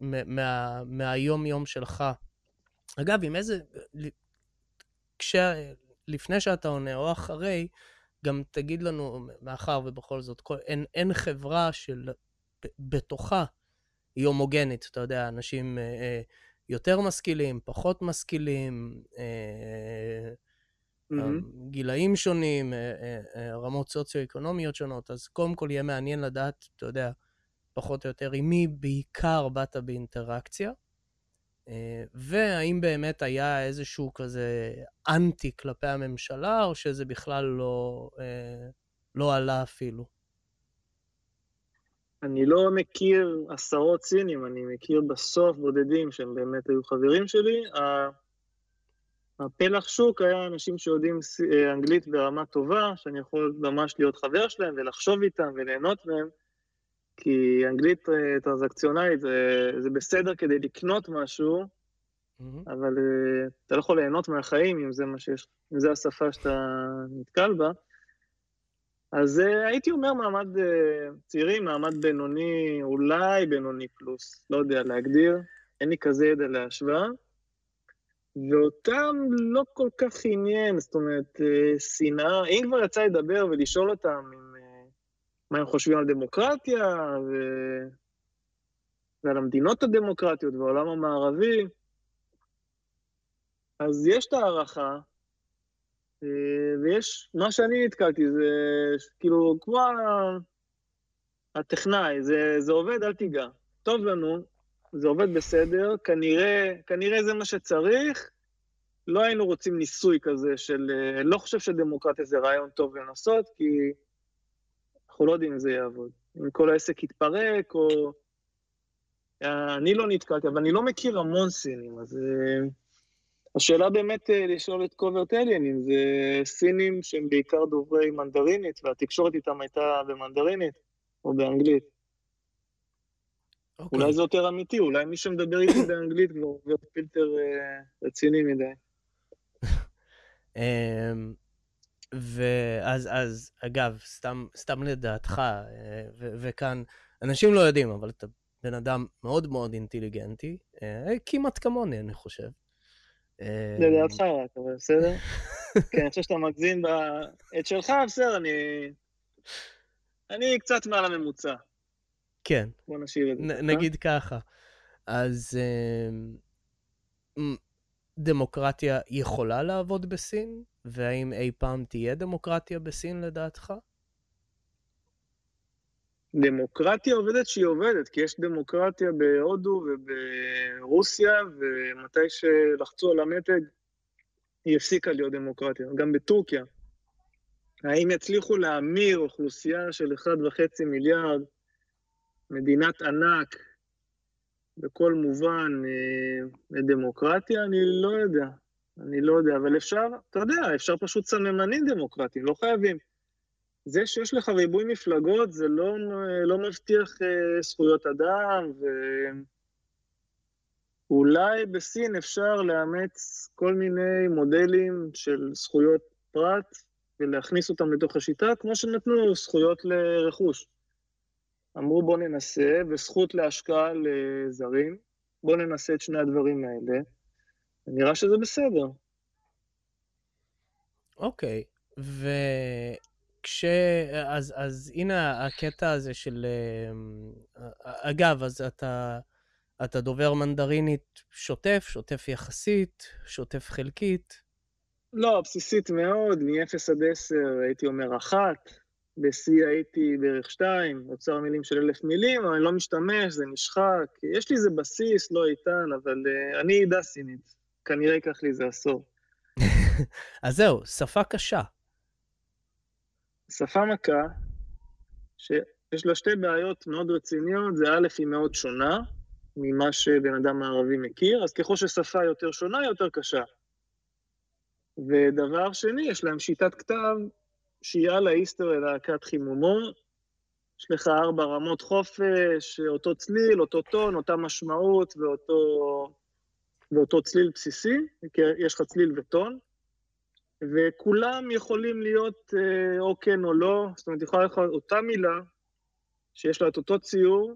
מה, מהיום-יום שלך, אגב, עם איזה, כש, לפני שאתה עונה או אחרי, גם תגיד לנו, מאחר ובכל זאת, כל, אין, אין חברה של, בתוכה היא הומוגנית, אתה יודע, אנשים... אה, אה, יותר משכילים, פחות משכילים, אה, mm-hmm. גילאים שונים, אה, רמות סוציו-אקונומיות שונות, אז קודם כל יהיה מעניין לדעת, אתה יודע, פחות או יותר, עם מי בעיקר באת באינטראקציה, והאם באמת היה איזשהו כזה אנטי כלפי הממשלה, או שזה בכלל לא, לא עלה אפילו. אני לא מכיר עשרות סינים, אני מכיר בסוף בודדים שהם באמת היו חברים שלי. הפלח שוק היה אנשים שיודעים אה, אנגלית ברמה טובה, שאני יכול ממש להיות חבר שלהם ולחשוב איתם וליהנות מהם, כי אנגלית אה, טרנזקציונלית זה, זה בסדר כדי לקנות משהו, mm-hmm. אבל אה, אתה לא יכול ליהנות מהחיים אם זה מה שיש, אם זה השפה שאתה נתקל בה. אז uh, הייתי אומר מעמד צעירים, מעמד בינוני, אולי בינוני פלוס, לא יודע להגדיר, אין לי כזה ידע להשוואה. ואותם לא כל כך עניין, זאת אומרת, שנאה, אם כבר יצא לדבר ולשאול אותם uh, מה הם חושבים על דמוקרטיה, ו... ועל המדינות הדמוקרטיות והעולם המערבי, אז יש את הערכה, אה, ויש, מה שאני נתקלתי זה כאילו כמו הטכנאי, זה, זה עובד, אל תיגע. טוב לנו, זה עובד בסדר, כנראה, כנראה זה מה שצריך. לא היינו רוצים ניסוי כזה של... אה, לא חושב שדמוקרטיה זה רעיון טוב לנסות, כי אנחנו לא יודעים אם זה יעבוד. אם כל העסק יתפרק, או... אני לא נתקלתי, אבל אני לא מכיר המון סינים, אז... אה, השאלה באמת אה, לשאול את קוברט אליאן, אם זה סינים שהם בעיקר דוברי מנדרינית, והתקשורת איתם הייתה במנדרינית או באנגלית. Okay. אוקיי. אולי זה יותר אמיתי, אולי מי שמדבר איתי באנגלית כבר עובר פילטר uh, רציני מדי. ואז, אז, אגב, סתם, סתם לדעתך, אה, ו- וכאן, אנשים לא יודעים, אבל אתה בן אדם מאוד מאוד אינטליגנטי, כמעט כמוני, אני חושב. לדעתך רק, אבל בסדר? כן, אני חושב שאתה מגזים ב... את שלך, בסדר, אני... אני קצת מעל הממוצע. כן. בוא נשאיר את זה. נגיד ככה. אז דמוקרטיה יכולה לעבוד בסין? והאם אי פעם תהיה דמוקרטיה בסין לדעתך? דמוקרטיה עובדת שהיא עובדת, כי יש דמוקרטיה בהודו וברוסיה, ומתי שלחצו על המתג, היא הפסיקה להיות דמוקרטיה, גם בטורקיה. האם יצליחו להמיר אוכלוסייה של 1.5 מיליארד, מדינת ענק, בכל מובן, אה, לדמוקרטיה? אני לא יודע. אני לא יודע, אבל אפשר, אתה יודע, אפשר פשוט סממנים דמוקרטיים, לא חייבים. זה שיש לך ריבוי מפלגות זה לא, לא מבטיח uh, זכויות אדם, ואולי בסין אפשר לאמץ כל מיני מודלים של זכויות פרט ולהכניס אותם לתוך השיטה, כמו שנתנו זכויות לרכוש. אמרו בואו ננסה, וזכות להשקעה לזרים, בואו ננסה את שני הדברים האלה, ונראה שזה בסדר. אוקיי, okay. ו... כש... אז, אז הנה הקטע הזה של... אמ, אגב, אז אתה, אתה דובר מנדרינית שוטף, שוטף יחסית, שוטף חלקית? לא, בסיסית מאוד, מ-0 עד 10 הייתי אומר אחת, בשיא הייתי בערך שתיים, אוצר מילים של אלף מילים, אבל אני לא משתמש, זה נשחק. יש לי איזה בסיס, לא איתן, אבל uh, אני עדה סינית. כנראה ייקח לי איזה עשור. אז זהו, שפה קשה. שפה מכה, שיש לה שתי בעיות מאוד רציניות, זה א', היא מאוד שונה ממה שבן אדם מערבי מכיר, אז ככל ששפה יותר שונה, היא יותר קשה. ודבר שני, יש להם שיטת כתב שהיא על האיסטר ללהקת חימומו, יש לך ארבע רמות חופש, אותו צליל, אותו טון, אותה משמעות ואותו, ואותו צליל בסיסי, כי יש לך צליל וטון, וכולם יכולים להיות אה, או כן או לא, זאת אומרת, יכולה להיות אותה מילה, שיש לה את אותו ציור,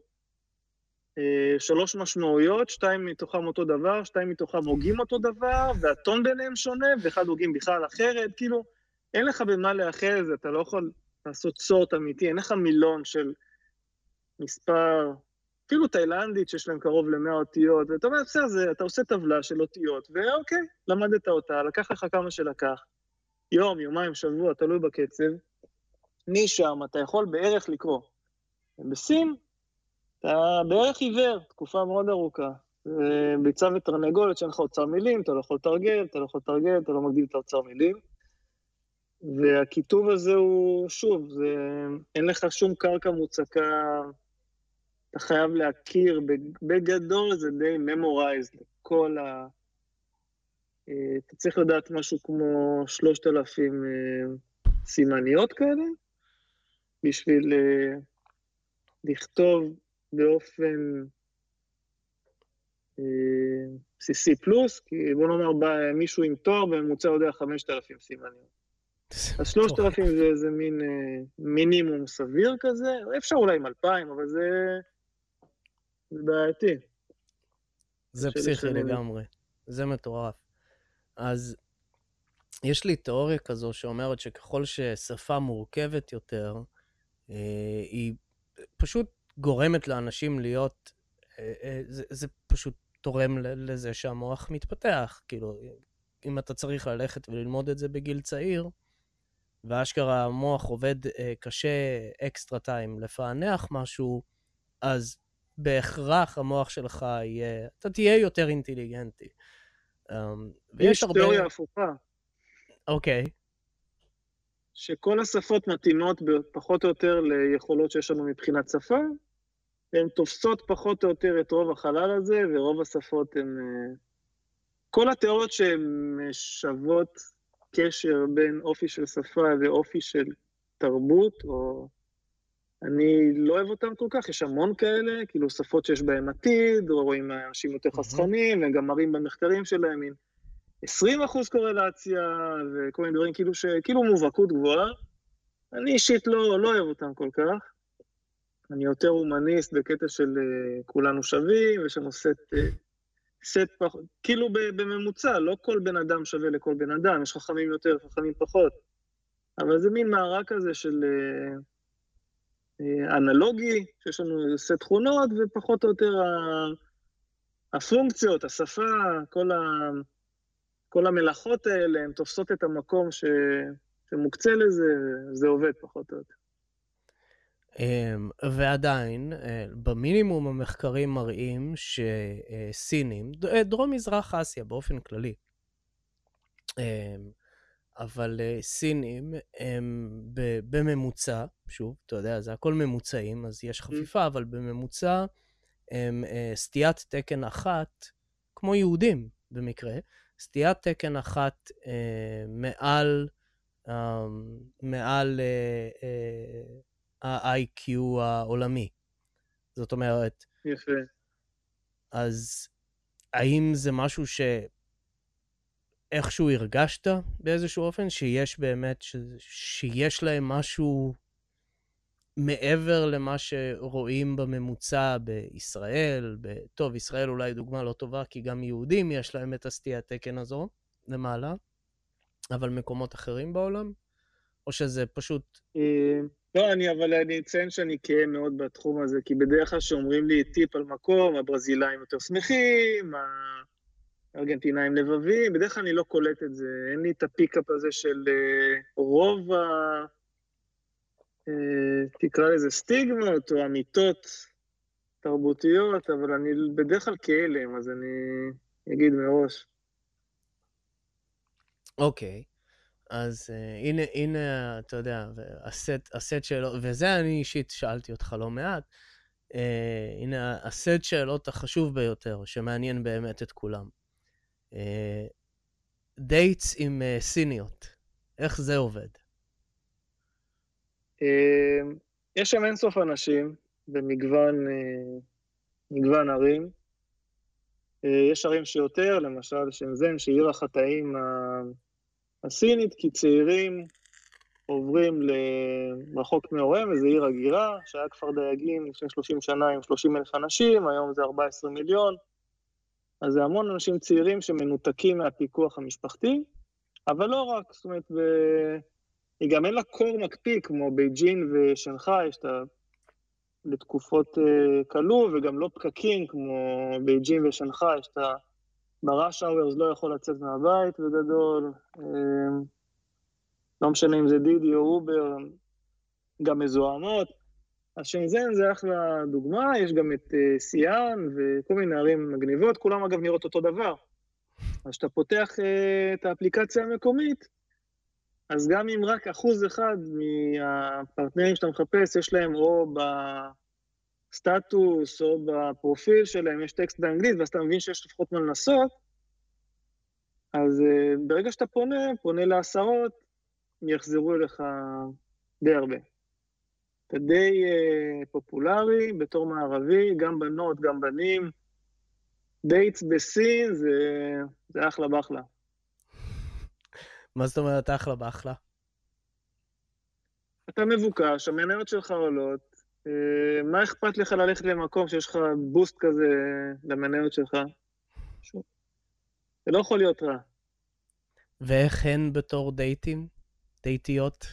אה, שלוש משמעויות, שתיים מתוכם אותו דבר, שתיים מתוכם הוגים אותו דבר, והטון ביניהם שונה, ואחד הוגים בכלל אחרת, כאילו, אין לך במה לאחר את זה, אתה לא יכול לעשות סורט אמיתי, אין לך מילון של מספר, אפילו תאילנדית שיש להם קרוב ל-100 אותיות, ואתה אומר, בסדר, אתה עושה טבלה של אותיות, ואוקיי, למדת אותה, לקח לך כמה שלקח, יום, יומיים, שבוע, תלוי בקצב, משם אתה יכול בערך לקרוא. בסין, אתה בערך עיוור, תקופה מאוד ארוכה. ביצה ותרנגולת שאין לך אוצר מילים, אתה לא יכול לתרגל, אתה לא יכול לתרגל, אתה לא מגדיל את האוצר מילים. והכיתוב הזה הוא, שוב, זה, אין לך שום קרקע מוצקה, אתה חייב להכיר, בגדול זה די memorized, כל ה... אה, אתה צריך לדעת משהו כמו 3,000 אה, סימניות כאלה, בשביל אה, לכתוב באופן בסיסי פלוס, כי בוא נאמר, בא מישהו עם תואר בממוצע יודע 5,000 סימניות. אז 3,000 זה איזה מין מינימום סביר כזה, אפשר אולי עם 2,000, אבל זה, זה בעייתי. זה פסיכי לגמרי, זה מטורף. אז יש לי תיאוריה כזו שאומרת שככל ששפה מורכבת יותר, אה, היא פשוט גורמת לאנשים להיות, אה, אה, זה, זה פשוט תורם לזה שהמוח מתפתח. כאילו, אם אתה צריך ללכת וללמוד את זה בגיל צעיר, ואשכרה המוח עובד קשה אקסטרה טיים לפענח משהו, אז בהכרח המוח שלך יהיה, אתה תהיה יותר אינטליגנטי. Um, יש הרבה... תיאוריה הפוכה. אוקיי. Okay. שכל השפות מתאימות פחות או יותר ליכולות שיש לנו מבחינת שפה, הן תופסות פחות או יותר את רוב החלל הזה, ורוב השפות הן... אה, כל התיאוריות שהן שוות קשר בין אופי של שפה ואופי של תרבות, או אני לא אוהב אותם כל כך, יש המון כאלה, כאילו שפות שיש בהן עתיד, או רואים אנשים יותר חסכנים, והם גם מראים במחקרים שלהם מין 20 אחוז קורלציה, וכל מיני דברים כאילו, ש... כאילו מובהקות גבוהה. אני אישית לא, לא אוהב אותם כל כך. אני יותר הומניסט בקטע של uh, כולנו שווים, לנו סט, uh, סט פח... כאילו בממוצע, לא כל בן אדם שווה לכל בן אדם, יש חכמים יותר, חכמים פחות. אבל זה מין מארג כזה של... Uh, אה, אנלוגי, שיש לנו סט תכונות, ופחות או יותר הפונקציות, השפה, כל, ה... כל המלאכות האלה, הן תופסות את המקום ש... שמוקצה לזה, זה עובד פחות או יותר. אמ, ועדיין, אה, במינימום המחקרים מראים שסינים, דרום-מזרח אסיה באופן כללי, אמ, אבל uh, סינים הם בממוצע, שוב, אתה יודע, זה הכל ממוצעים, אז יש. חפיפה, אבל בממוצע הם סטיית תקן אחת, כמו יהודים במקרה, סטיית תקן אחת מעל, um, מעל ה-IQ העולמי. זאת אומרת... יפה. אז האם זה משהו ש... איכשהו הרגשת באיזשהו אופן שיש באמת, ש... שיש להם משהו מעבר למה שרואים בממוצע בישראל, ב... טוב, ישראל אולי דוגמה לא טובה, כי גם יהודים יש להם את הסטיית תקן הזו למעלה, אבל מקומות אחרים בעולם? או שזה פשוט... אה, לא, אני, אבל אני אציין שאני גאה מאוד בתחום הזה, כי בדרך כלל כשאומרים לי טיפ על מקום, הברזילאים יותר שמחים, ארגנטינאים לבבים, בדרך כלל אני לא קולט את זה, אין לי את ה pickup הזה של uh, רוב ה... Uh, תקרא לזה סטיגמות או אמיתות תרבותיות, אבל אני בדרך כלל כהלם, אז אני אגיד מראש. אוקיי, okay. אז uh, הנה, הנה, אתה יודע, הסט, הסט שאלות, וזה אני אישית שאלתי אותך לא מעט, uh, הנה הסט שאלות החשוב ביותר, שמעניין באמת את כולם. דייטס אה, עם uh, סיניות, איך זה עובד? Uh, יש שם אינסוף אנשים במגוון uh, מגוון ערים. Uh, יש ערים שיותר, למשל שנזן, שעיר החטאים הסינית, כי צעירים עוברים רחוק מהוריהם, איזו עיר הגירה, שהיה כפר דייגים לפני 30 שנה עם 30 אלף אנשים, היום זה 14 מיליון. אז זה המון אנשים צעירים שמנותקים מהפיקוח המשפחתי, אבל לא רק, זאת אומרת, ו... היא גם אין לה קור מקפיא כמו בייג'ין ושנגחאי, שאתה לתקופות uh, כלוא, וגם לא פקקים כמו בייג'ין ושנגחאי, שאתה ב rush hours לא יכול לצאת מהבית בגדול. Uh, לא משנה אם זה דידי או אובר, גם מזוהמות. אז שנזן זה אחלה דוגמה, יש גם את uh, סיאן וכל מיני ערים מגניבות, כולם אגב נראות אותו דבר. אז כשאתה פותח uh, את האפליקציה המקומית, אז גם אם רק אחוז אחד מהפרטנרים שאתה מחפש, יש להם או בסטטוס או בפרופיל שלהם, יש טקסט באנגלית, ואז אתה מבין שיש לפחות מה לנסות, אז uh, ברגע שאתה פונה, פונה לעשרות, הם יחזרו אליך די הרבה. אתה די uh, פופולרי בתור מערבי, גם בנות, גם בנים. דייטס בסין זה, זה אחלה באחלה. מה זאת אומרת אחלה באחלה? אתה מבוקש, המניות שלך עולות, אה, מה אכפת לך ללכת למקום שיש לך בוסט כזה למניות שלך? זה לא יכול להיות רע. ואיך הן בתור דייטים? דייטיות?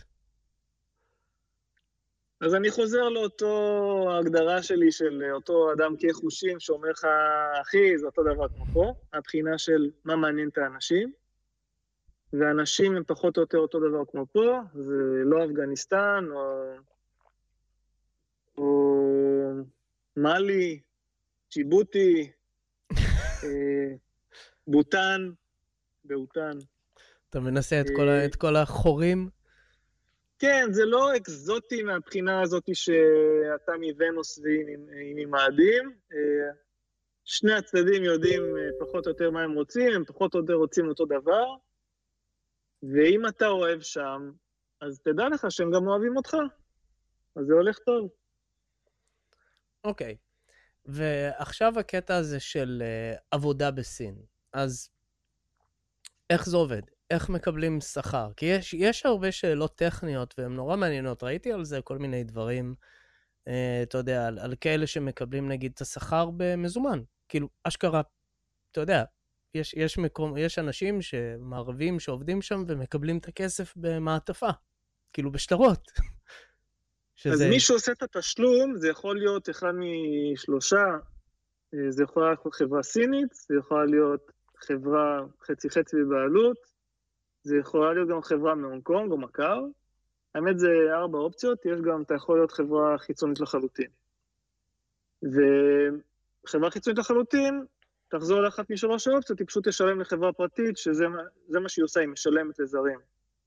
אז אני חוזר לאותו הגדרה שלי של אותו אדם כחושים שאומר לך, אחי, זה אותו דבר כמו פה, הבחינה של מה מעניין את האנשים. ואנשים הם פחות או יותר אותו דבר כמו פה, זה לא אפגניסטן או מאלי, ג'יבוטי, אה, בוטן, באותן. אתה מנסה את כל, אה, את כל החורים? כן, זה לא אקזוטי מהבחינה הזאת שאתה מוונוס והיא ממאדים. אה, שני הצדדים יודעים פחות או יותר מה הם רוצים, הם פחות או יותר רוצים אותו דבר. ואם אתה אוהב שם, אז תדע לך שהם גם אוהבים אותך. אז זה הולך טוב. אוקיי. ועכשיו הקטע הזה של uh, עבודה בסין. אז איך זה עובד? איך מקבלים שכר? כי יש, יש הרבה שאלות טכניות והן נורא מעניינות. ראיתי על זה כל מיני דברים, uh, אתה יודע, על, על כאלה שמקבלים נגיד את השכר במזומן. כאילו, אשכרה, אתה יודע, יש, יש, מקום, יש אנשים שמערבים שעובדים שם ומקבלים את הכסף במעטפה, כאילו בשטרות. שזה... אז מי שעושה את התשלום, זה יכול להיות אחד משלושה, אה, זה יכול להיות חברה סינית, זה יכול להיות חברה חצי-חצי בבעלות, זה יכול להיות גם חברה מהונג קונג או מכר. האמת זה ארבע אופציות, יש גם, אתה יכול להיות חברה חיצונית לחלוטין. וחברה חיצונית לחלוטין, תחזור לאחת משלוש האופציות, היא פשוט תשלם לחברה פרטית, שזה מה שהיא עושה, היא משלמת לזרים.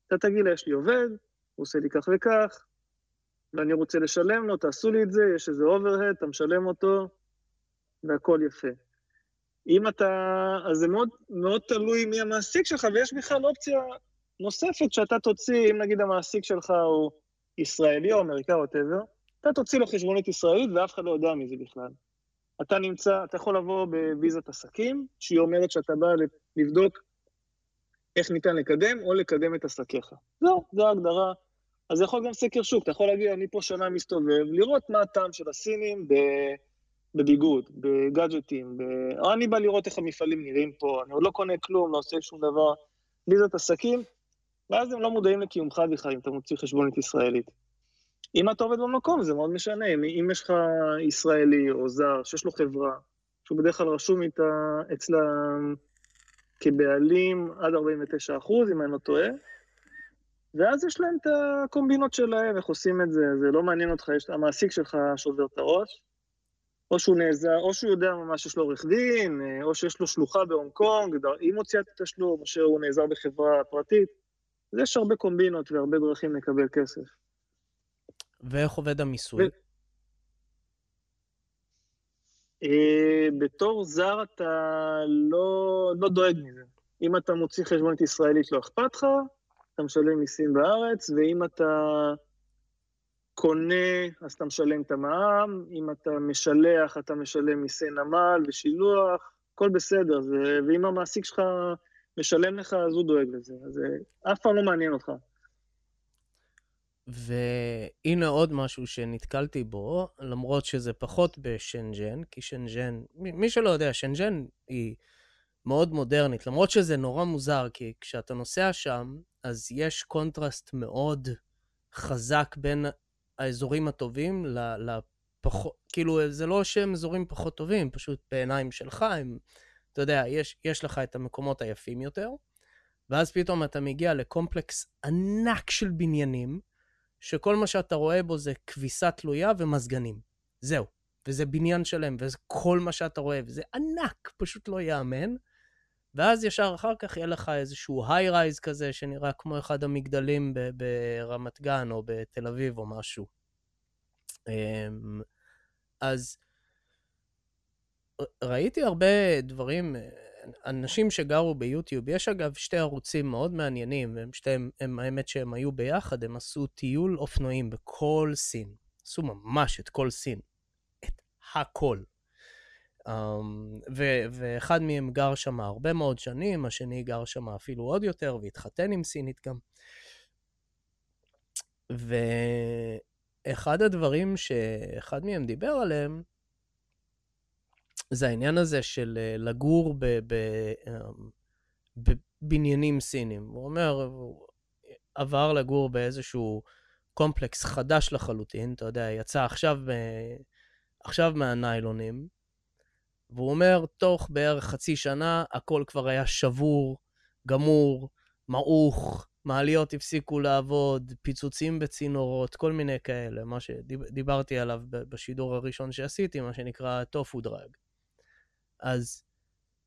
אתה תגיד לה, יש לי עובד, הוא עושה לי כך וכך, ואני רוצה לשלם לו, תעשו לי את זה, יש איזה אוברהד, אתה משלם אותו, והכל יפה. אם אתה... אז זה מאוד, מאוד תלוי מי המעסיק שלך, ויש בכלל אופציה נוספת שאתה תוציא, אם נגיד המעסיק שלך הוא ישראלי או אמריקאי או whatever, אתה תוציא לו חשבונית ישראלית ואף אחד לא יודע מזה בכלל. אתה נמצא, אתה יכול לבוא בוויזת עסקים, שהיא אומרת שאתה בא לבדוק איך ניתן לקדם או לקדם את עסקיך. זהו, זו ההגדרה. אז זה יכול גם סקר שוק, אתה יכול להגיד, אני פה שנה מסתובב, לראות מה הטעם של הסינים בביגוד, בגאדג'טים, ב... או אני בא לראות איך המפעלים נראים פה, אני עוד לא קונה כלום, לא עושה שום דבר, ויזת עסקים, ואז הם לא מודעים לקיומך בכלל אם אתה מוציא חשבונית ישראלית. אם אתה עובד במקום, זה מאוד משנה. אם, אם יש לך ישראלי או זר שיש לו חברה, שהוא בדרך כלל רשום איתה אצלה כבעלים עד 49 אחוז, אם אני לא טועה, ואז יש להם את הקומבינות שלהם, איך עושים את זה, זה לא מעניין אותך, יש המעסיק שלך שובר את הראש, או שהוא נעזר, או שהוא יודע ממש שיש לו עורך דין, או שיש לו שלוחה בהונג קונג, היא מוציאה את התשלום, או שהוא נעזר בחברה פרטית. אז יש הרבה קומבינות והרבה דרכים לקבל כסף. ואיך עובד המיסוי? אה, בתור זר אתה לא, לא דואג מזה. אם אתה מוציא חשבונית ישראלית לא אכפת לך, אתה משלם מיסים בארץ, ואם אתה קונה, אז אתה משלם את המע"מ, אם אתה משלח, אתה משלם מיסי נמל ושילוח, הכל בסדר. זה, ואם המעסיק שלך משלם לך, אז הוא דואג לזה. אז אה, אף פעם לא מעניין אותך. והנה עוד משהו שנתקלתי בו, למרות שזה פחות בשנזן, כי שנזן, מי שלא יודע, שנזן היא מאוד מודרנית, למרות שזה נורא מוזר, כי כשאתה נוסע שם, אז יש קונטרסט מאוד חזק בין האזורים הטובים לפחות, כאילו, זה לא שהם אזורים פחות טובים, פשוט בעיניים שלך, הם, אתה יודע, יש, יש לך את המקומות היפים יותר, ואז פתאום אתה מגיע לקומפלקס ענק של בניינים, שכל מה שאתה רואה בו זה כביסה תלויה ומזגנים. זהו. וזה בניין שלם, וזה כל מה שאתה רואה, וזה ענק, פשוט לא ייאמן. ואז ישר אחר כך יהיה לך איזשהו היי-רייז כזה, שנראה כמו אחד המגדלים ב- ברמת גן או בתל אביב או משהו. אמ, אז ראיתי הרבה דברים, אנשים שגרו ביוטיוב, יש אגב שתי ערוצים מאוד מעניינים, הם שתיהם, הם, האמת שהם היו ביחד, הם עשו טיול אופנועים בכל סין. עשו ממש את כל סין. את הכל. Um, ו- ואחד מהם גר שם הרבה מאוד שנים, השני גר שם אפילו עוד יותר, והתחתן עם סינית גם. ואחד הדברים שאחד מהם דיבר עליהם, זה העניין הזה של אה, לגור אמ, בבניינים סינים. הוא אומר, הוא עבר לגור באיזשהו קומפלקס חדש לחלוטין, אתה יודע, יצא עכשיו, עכשיו מהניילונים, והוא אומר, תוך בערך חצי שנה הכל כבר היה שבור, גמור, מעוך, מעליות הפסיקו לעבוד, פיצוצים בצינורות, כל מיני כאלה, מה שדיברתי עליו בשידור הראשון שעשיתי, מה שנקרא טופו דרג. אז...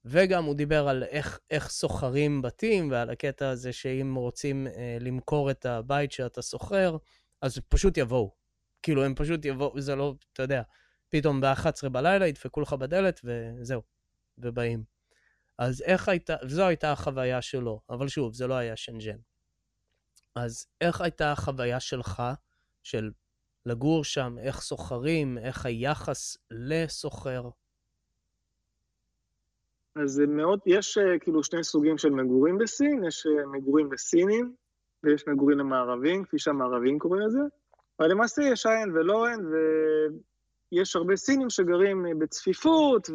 וגם הוא דיבר על איך, איך סוחרים בתים ועל הקטע הזה שאם רוצים אה, למכור את הבית שאתה סוחר, אז פשוט יבואו. כאילו, הם פשוט יבואו, זה לא, אתה יודע, פתאום ב-11 בלילה ידפקו לך בדלת וזהו, ובאים. אז איך הייתה, וזו הייתה החוויה שלו, אבל שוב, זה לא היה שנג'ן. אז איך הייתה החוויה שלך, של לגור שם, איך סוחרים, איך היחס לסוחר? אז מאוד, יש אה, כאילו שני סוגים של מגורים בסין, יש אה, מגורים לסינים ויש מגורים למערבים, כפי שהמערבים קוראים לזה, אבל למעשה יש אין ולא אין, ויש הרבה סינים שגרים אה, בצפיפות,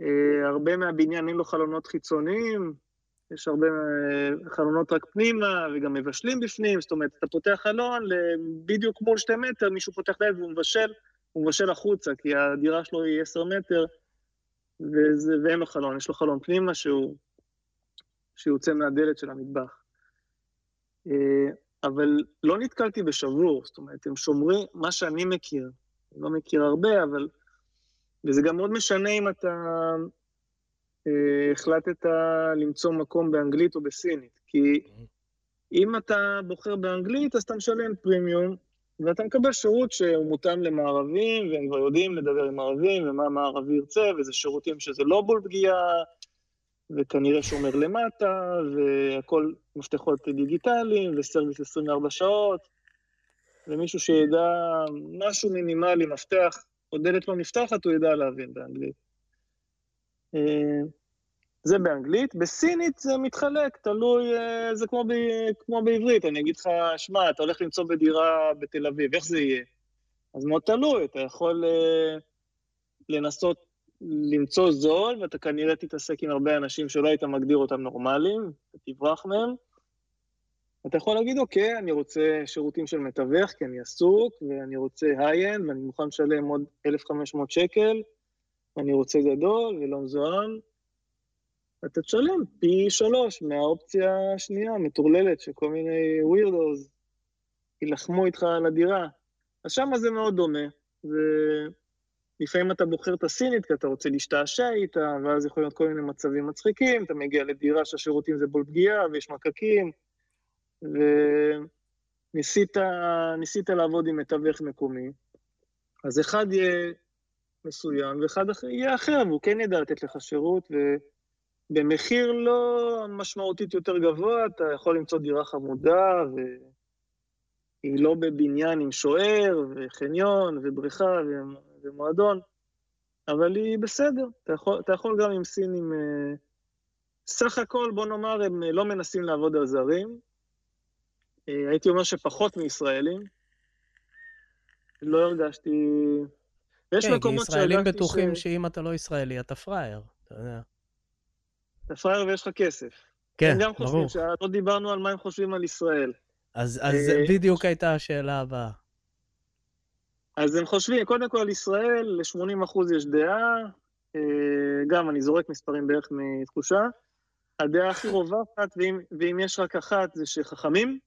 והרבה מהבניין אין לו חלונות חיצוניים, יש הרבה חלונות רק פנימה, וגם מבשלים בפנים, זאת אומרת, אתה פותח חלון, בדיוק מול שתי מטר, מישהו פותח דלת והוא מבשל, הוא מבשל החוצה, כי הדירה שלו היא עשר מטר, וזה, ואין לו חלון, יש לו חלון פנימה שהוא, שיוצא מהדלת של המטבח. אה, אבל לא נתקלתי בשבור, זאת אומרת, הם שומרים, מה שאני מכיר, לא מכיר הרבה, אבל... וזה גם מאוד משנה אם אתה אה, החלטת למצוא מקום באנגלית או בסינית, כי אם אתה בוחר באנגלית, אז אתה משלם פרימיום, ואתה מקבל שירות שהוא מותאם למערבים, והם כבר יודעים לדבר עם מערבים, ומה מערבי ירצה, וזה שירותים שזה לא בול פגיעה, וכנראה שומר למטה, והכל מפתחות דיגיטליים, וסרוויס 24 שעות, ומישהו שידע משהו מינימלי, מפתח, או דלת לא נפתחת, הוא ידע להבין באנגלית. אה, זה באנגלית. בסינית זה מתחלק, תלוי, אה, זה כמו, ב, כמו בעברית. אני אגיד לך, שמע, אתה הולך למצוא בדירה בתל אביב, איך זה יהיה? אז מאוד תלוי, אתה יכול uh, לנסות למצוא זול, ואתה כנראה תתעסק עם הרבה אנשים שלא היית מגדיר אותם נורמליים, אתה תברח מהם. אתה יכול להגיד, אוקיי, אני רוצה שירותים של מתווך, כי אני עסוק, ואני רוצה high-end, ואני מוכן לשלם עוד 1,500 שקל, ואני רוצה גדול ולא מזוהם. אתה תשלם פי שלוש מהאופציה השנייה, המטורללת, שכל מיני weirdos יילחמו איתך על הדירה. אז שם זה מאוד דומה. ולפעמים אתה בוחר את הסינית כי אתה רוצה להשתעשע איתה, ואז יכול להיות כל מיני מצבים מצחיקים, אתה מגיע לדירה שהשירותים זה בול פגיעה ויש מקקים, וניסית לעבוד עם מתווך מקומי, אז אחד יהיה מסוים ואחד יהיה אחר, והוא כן ידע לתת לך שירות, ו... במחיר לא משמעותית יותר גבוה, אתה יכול למצוא דירה חמודה, והיא לא בבניין עם שוער, וחניון, ובריכה, ומועדון, אבל היא בסדר. אתה יכול, אתה יכול גם עם סינים אה, סך הכל, בוא נאמר, הם לא מנסים לעבוד על זרים. אה, הייתי אומר שפחות מישראלים. לא הרגשתי... יש כן, מקומות שהרגשתי ש... כן, כי ישראלים בטוחים. שאם אתה לא ישראלי, אתה פראייר, אתה יודע. אתה פראייר ויש לך כסף. כן, ברור. הם גם חושבים, שלא דיברנו על מה הם חושבים על ישראל. אז, אז אה, בדיוק הייתה השאלה הבאה. אז הם חושבים, קודם כל, ישראל, ל-80% יש דעה, אה, גם אני זורק מספרים בערך מתחושה, הדעה הכי רווחת, ואם, ואם יש רק אחת, זה שחכמים.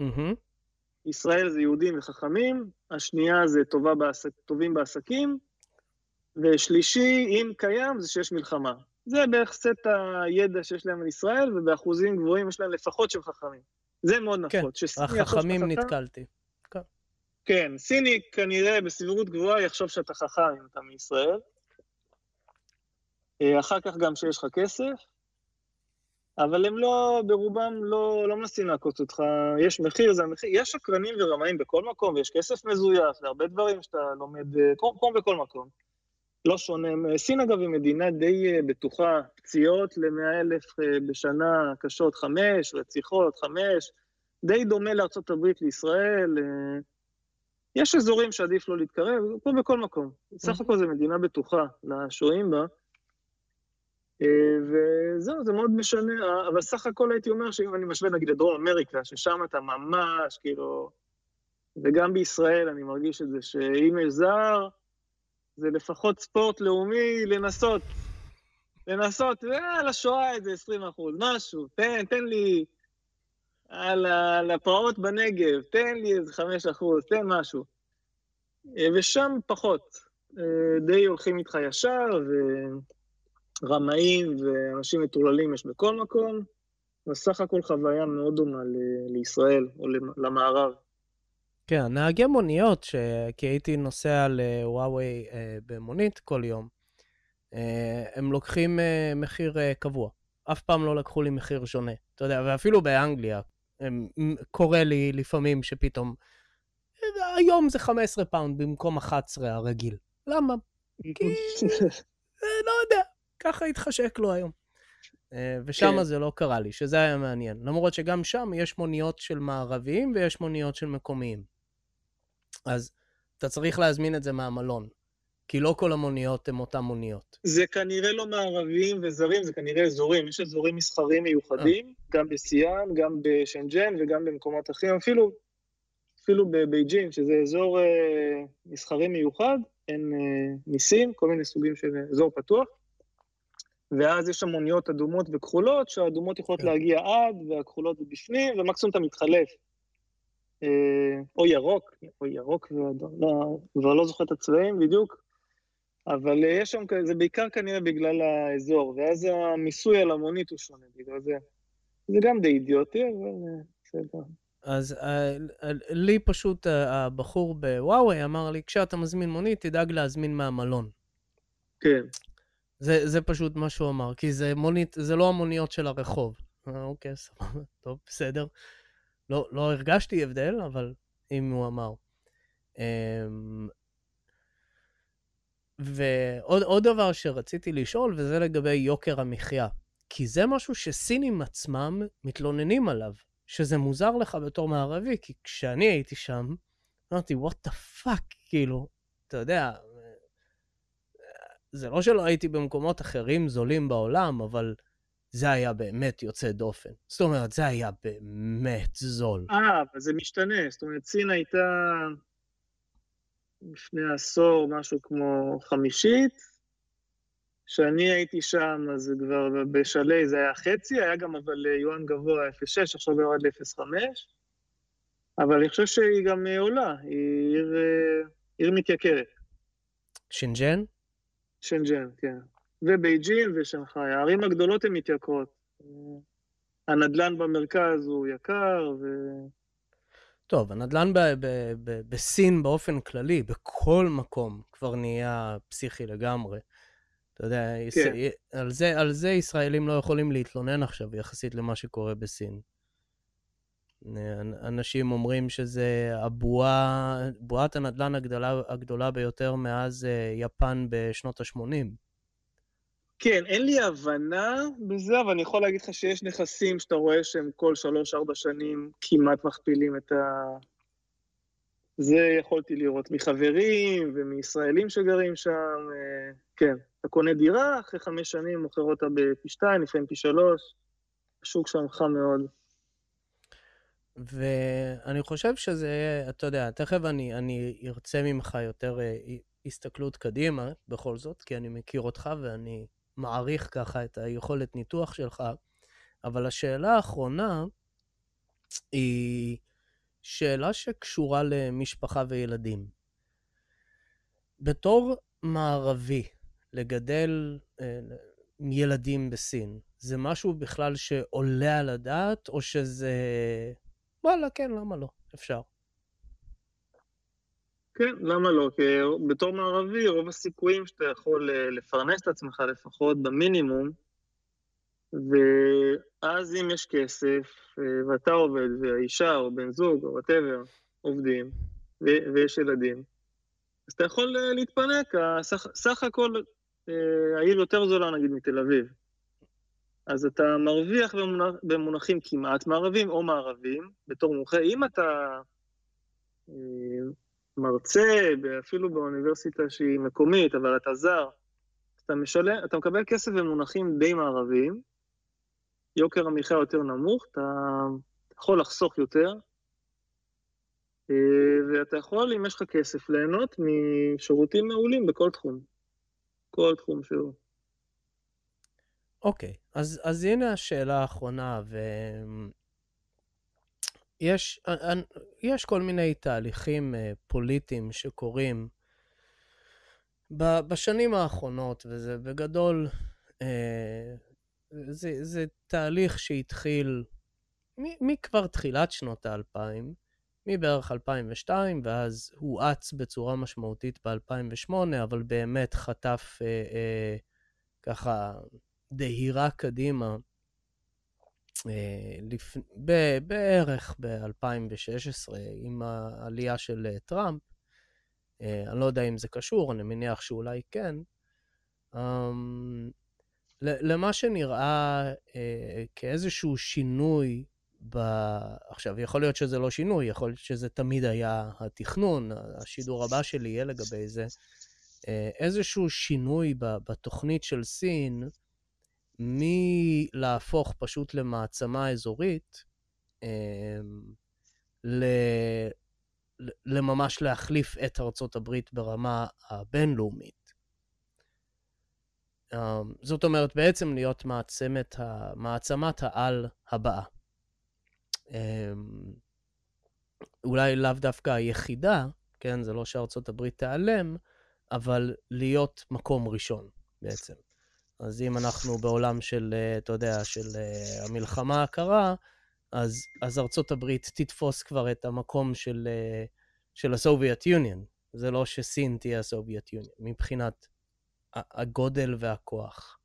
Mm-hmm. ישראל זה יהודים וחכמים, השנייה זה טובה בעסק, טובים בעסקים, ושלישי, אם קיים, זה שיש מלחמה. זה בערך סט הידע שיש להם על ישראל, ובאחוזים גבוהים יש להם לפחות שהם חכמים. זה מאוד נפוץ. כן, החכמים נתקלתי. כן. כן, סיני כנראה בסבירות גבוהה יחשוב שאתה חכם אם אתה מישראל. אה, אחר כך גם שיש לך כסף, אבל הם לא, ברובם לא, לא מנסים לעקוץ אותך, יש מחיר, זה המחיר, יש שקרנים ורמאים בכל מקום, ויש כסף מזויף, זה הרבה דברים שאתה לומד, אה, כמו בכל מקום. לא שונה. סין אגב היא מדינה די אה, בטוחה, פציעות ל-100 אלף בשנה קשות, חמש, רציחות, חמש, די דומה לארצות הברית, לישראל. יש אזורים שעדיף לא להתקרב, פה בכל מקום. סך הכל זו מדינה בטוחה לשוהים בה. אה, וזהו, זה מאוד משנה, אבל סך הכל הייתי אומר שאם אני משווה נגיד לדרום אמריקה, ששם אתה ממש, כאילו, וגם בישראל אני מרגיש את זה, שאם יש זר, זה לפחות ספורט לאומי לנסות. לנסות, על השואה איזה 20 אחוז, משהו, תן, תן לי, על הפרעות בנגב, תן לי איזה 5 אחוז, תן משהו. אה, ושם פחות. אה, די הולכים איתך ישר, ו... רמאים ואנשים מטורללים יש בכל מקום, וסך הכל חוויה מאוד דומה לישראל או למערב. כן, נהגי מוניות, ש... כי הייתי נוסע לוואווי אה, במונית כל יום, אה, הם לוקחים אה, מחיר אה, קבוע. אף פעם לא לקחו לי מחיר שונה. אתה יודע, ואפילו באנגליה, הם, קורה לי לפעמים שפתאום, אה, היום זה 15 פאונד במקום 11 הרגיל. למה? כי... אה, לא יודע, ככה התחשק לו היום. אה, ושם כן. זה לא קרה לי, שזה היה מעניין. למרות שגם שם יש מוניות של מערביים ויש מוניות של מקומיים. אז אתה צריך להזמין את זה מהמלון, כי לא כל המוניות הן אותן מוניות. זה כנראה לא מערביים וזרים, זה כנראה אזורים. יש אזורים מסחרים מיוחדים, 아. גם בסיאן, גם בשנג'ן וגם במקומות אחרים, אפילו, אפילו בבייג'ין, שזה אזור אה, מסחרי מיוחד, אין אה, מיסים, כל מיני סוגים של אזור פתוח. ואז יש שם מוניות אדומות וכחולות, שהאדומות יכולות כן. להגיע עד, והכחולות בפנים, ומקסימום אתה מתחלף. אה, או ירוק, או ירוק ואדום, לא, כבר לא זוכר את הצבעים בדיוק, אבל אה, יש שם, זה בעיקר כנראה בגלל האזור, ואז המיסוי על המונית הוא שונה בגלל זה. זה גם די אידיוטי, אבל אה, בסדר. אז לי פשוט הבחור בוואווי אמר לי, כשאתה מזמין מונית, תדאג להזמין מהמלון. כן. זה, זה פשוט מה שהוא אמר, כי זה מונית, זה לא המוניות של הרחוב. אה, אוקיי, סבבה, טוב, בסדר. לא, לא הרגשתי הבדל, אבל אם הוא אמר. אמ, ועוד דבר שרציתי לשאול, וזה לגבי יוקר המחיה. כי זה משהו שסינים עצמם מתלוננים עליו, שזה מוזר לך בתור מערבי, כי כשאני הייתי שם, אמרתי, what the fuck, כאילו, אתה יודע, זה לא שלא הייתי במקומות אחרים זולים בעולם, אבל זה היה באמת יוצא דופן. זאת אומרת, זה היה באמת זול. אה, אבל זה משתנה. זאת אומרת, סין הייתה לפני עשור משהו כמו חמישית. כשאני הייתי שם, אז כבר בשלהי זה היה חצי, היה גם אבל יואן גבוה 0.6, עכשיו יורד ל-0.5. אבל אני חושב שהיא גם עולה, היא עיר, אה, עיר מתייקרת. שינג'ן? שנג'ן, כן. ובייג'ין ושנגחאי. הערים הגדולות הן מתייקרות. הנדל"ן במרכז הוא יקר, ו... טוב, הנדל"ן ב- ב- ב- בסין באופן כללי, בכל מקום, כבר נהיה פסיכי לגמרי. אתה יודע, כן. יש, על, זה, על זה ישראלים לא יכולים להתלונן עכשיו יחסית למה שקורה בסין. אנשים אומרים שזה הבועה, בועת הנדל"ן הגדולה, הגדולה ביותר מאז אה, יפן בשנות ה-80. כן, אין לי הבנה בזה, אבל אני יכול להגיד לך שיש נכסים שאתה רואה שהם כל שלוש-ארבע שנים כמעט מכפילים את ה... זה יכולתי לראות מחברים ומישראלים שגרים שם, אה, כן. אתה קונה דירה, אחרי חמש שנים מוכר אותה בפי שתיים, לפעמים פי שלוש, השוק שם חם מאוד. ואני חושב שזה, אתה יודע, תכף אני, אני ארצה ממך יותר אה, הסתכלות קדימה, בכל זאת, כי אני מכיר אותך ואני מעריך ככה את היכולת ניתוח שלך, אבל השאלה האחרונה היא שאלה שקשורה למשפחה וילדים. בתור מערבי, לגדל אה, ילדים בסין, זה משהו בכלל שעולה על הדעת, או שזה... וואלה, כן, למה לא? אפשר. כן, למה לא? כי בתור מערבי, רוב הסיכויים שאתה יכול אה, לפרנס את עצמך לפחות במינימום, ואז אם יש כסף, אה, ואתה עובד, והאישה או בן זוג או וואטאבר עובדים, ויש ילדים, אז אתה יכול אה, להתפנק, סך, סך הכל העיר יותר זולה נגיד מתל אביב. אז אתה מרוויח במונח, במונחים כמעט מערבים או מערבים, בתור מומחה. אם אתה מרצה, אפילו באוניברסיטה שהיא מקומית, אבל אתה זר, אתה משלם, אתה מקבל כסף במונחים די מערביים, יוקר המחיה יותר נמוך, אתה יכול לחסוך יותר, אה, ואתה יכול, אם יש לך כסף, ליהנות משירותים מעולים בכל תחום. כל תחום שהוא. אוקיי, אז, אז הנה השאלה האחרונה, ו... יש, יש כל מיני תהליכים אה, פוליטיים שקורים בשנים האחרונות, וזה בגדול, אה, זה, זה תהליך שהתחיל מכבר תחילת שנות האלפיים, מבערך 2002, ואז הואץ בצורה משמעותית ב-2008, אבל באמת חטף אה, אה, ככה דהירה קדימה אה, לפ... ב... בערך ב-2016, עם העלייה של אה, טראמפ. אה, אני לא יודע אם זה קשור, אני מניח שאולי כן. אמ, למה שנראה כאיזשהו שינוי ב... עכשיו, יכול להיות שזה לא שינוי, יכול להיות שזה תמיד היה התכנון, השידור הבא שלי יהיה לגבי זה. איזשהו שינוי בתוכנית של סין, מלהפוך פשוט למעצמה אזורית, אמ, לממש להחליף את ארצות הברית ברמה הבינלאומית. אמ, זאת אומרת, בעצם להיות מעצמת, מעצמת העל הבאה. אמ, אולי לאו דווקא היחידה, כן, זה לא שארצות הברית תיעלם, אבל להיות מקום ראשון בעצם. אז אם אנחנו בעולם של, אה, אתה יודע, של אה, המלחמה הקרה, אז, אז ארצות הברית תתפוס כבר את המקום של, אה, של הסובייט יוניון. זה לא שסין תהיה הסובייט יוניון, מבחינת הגודל והכוח.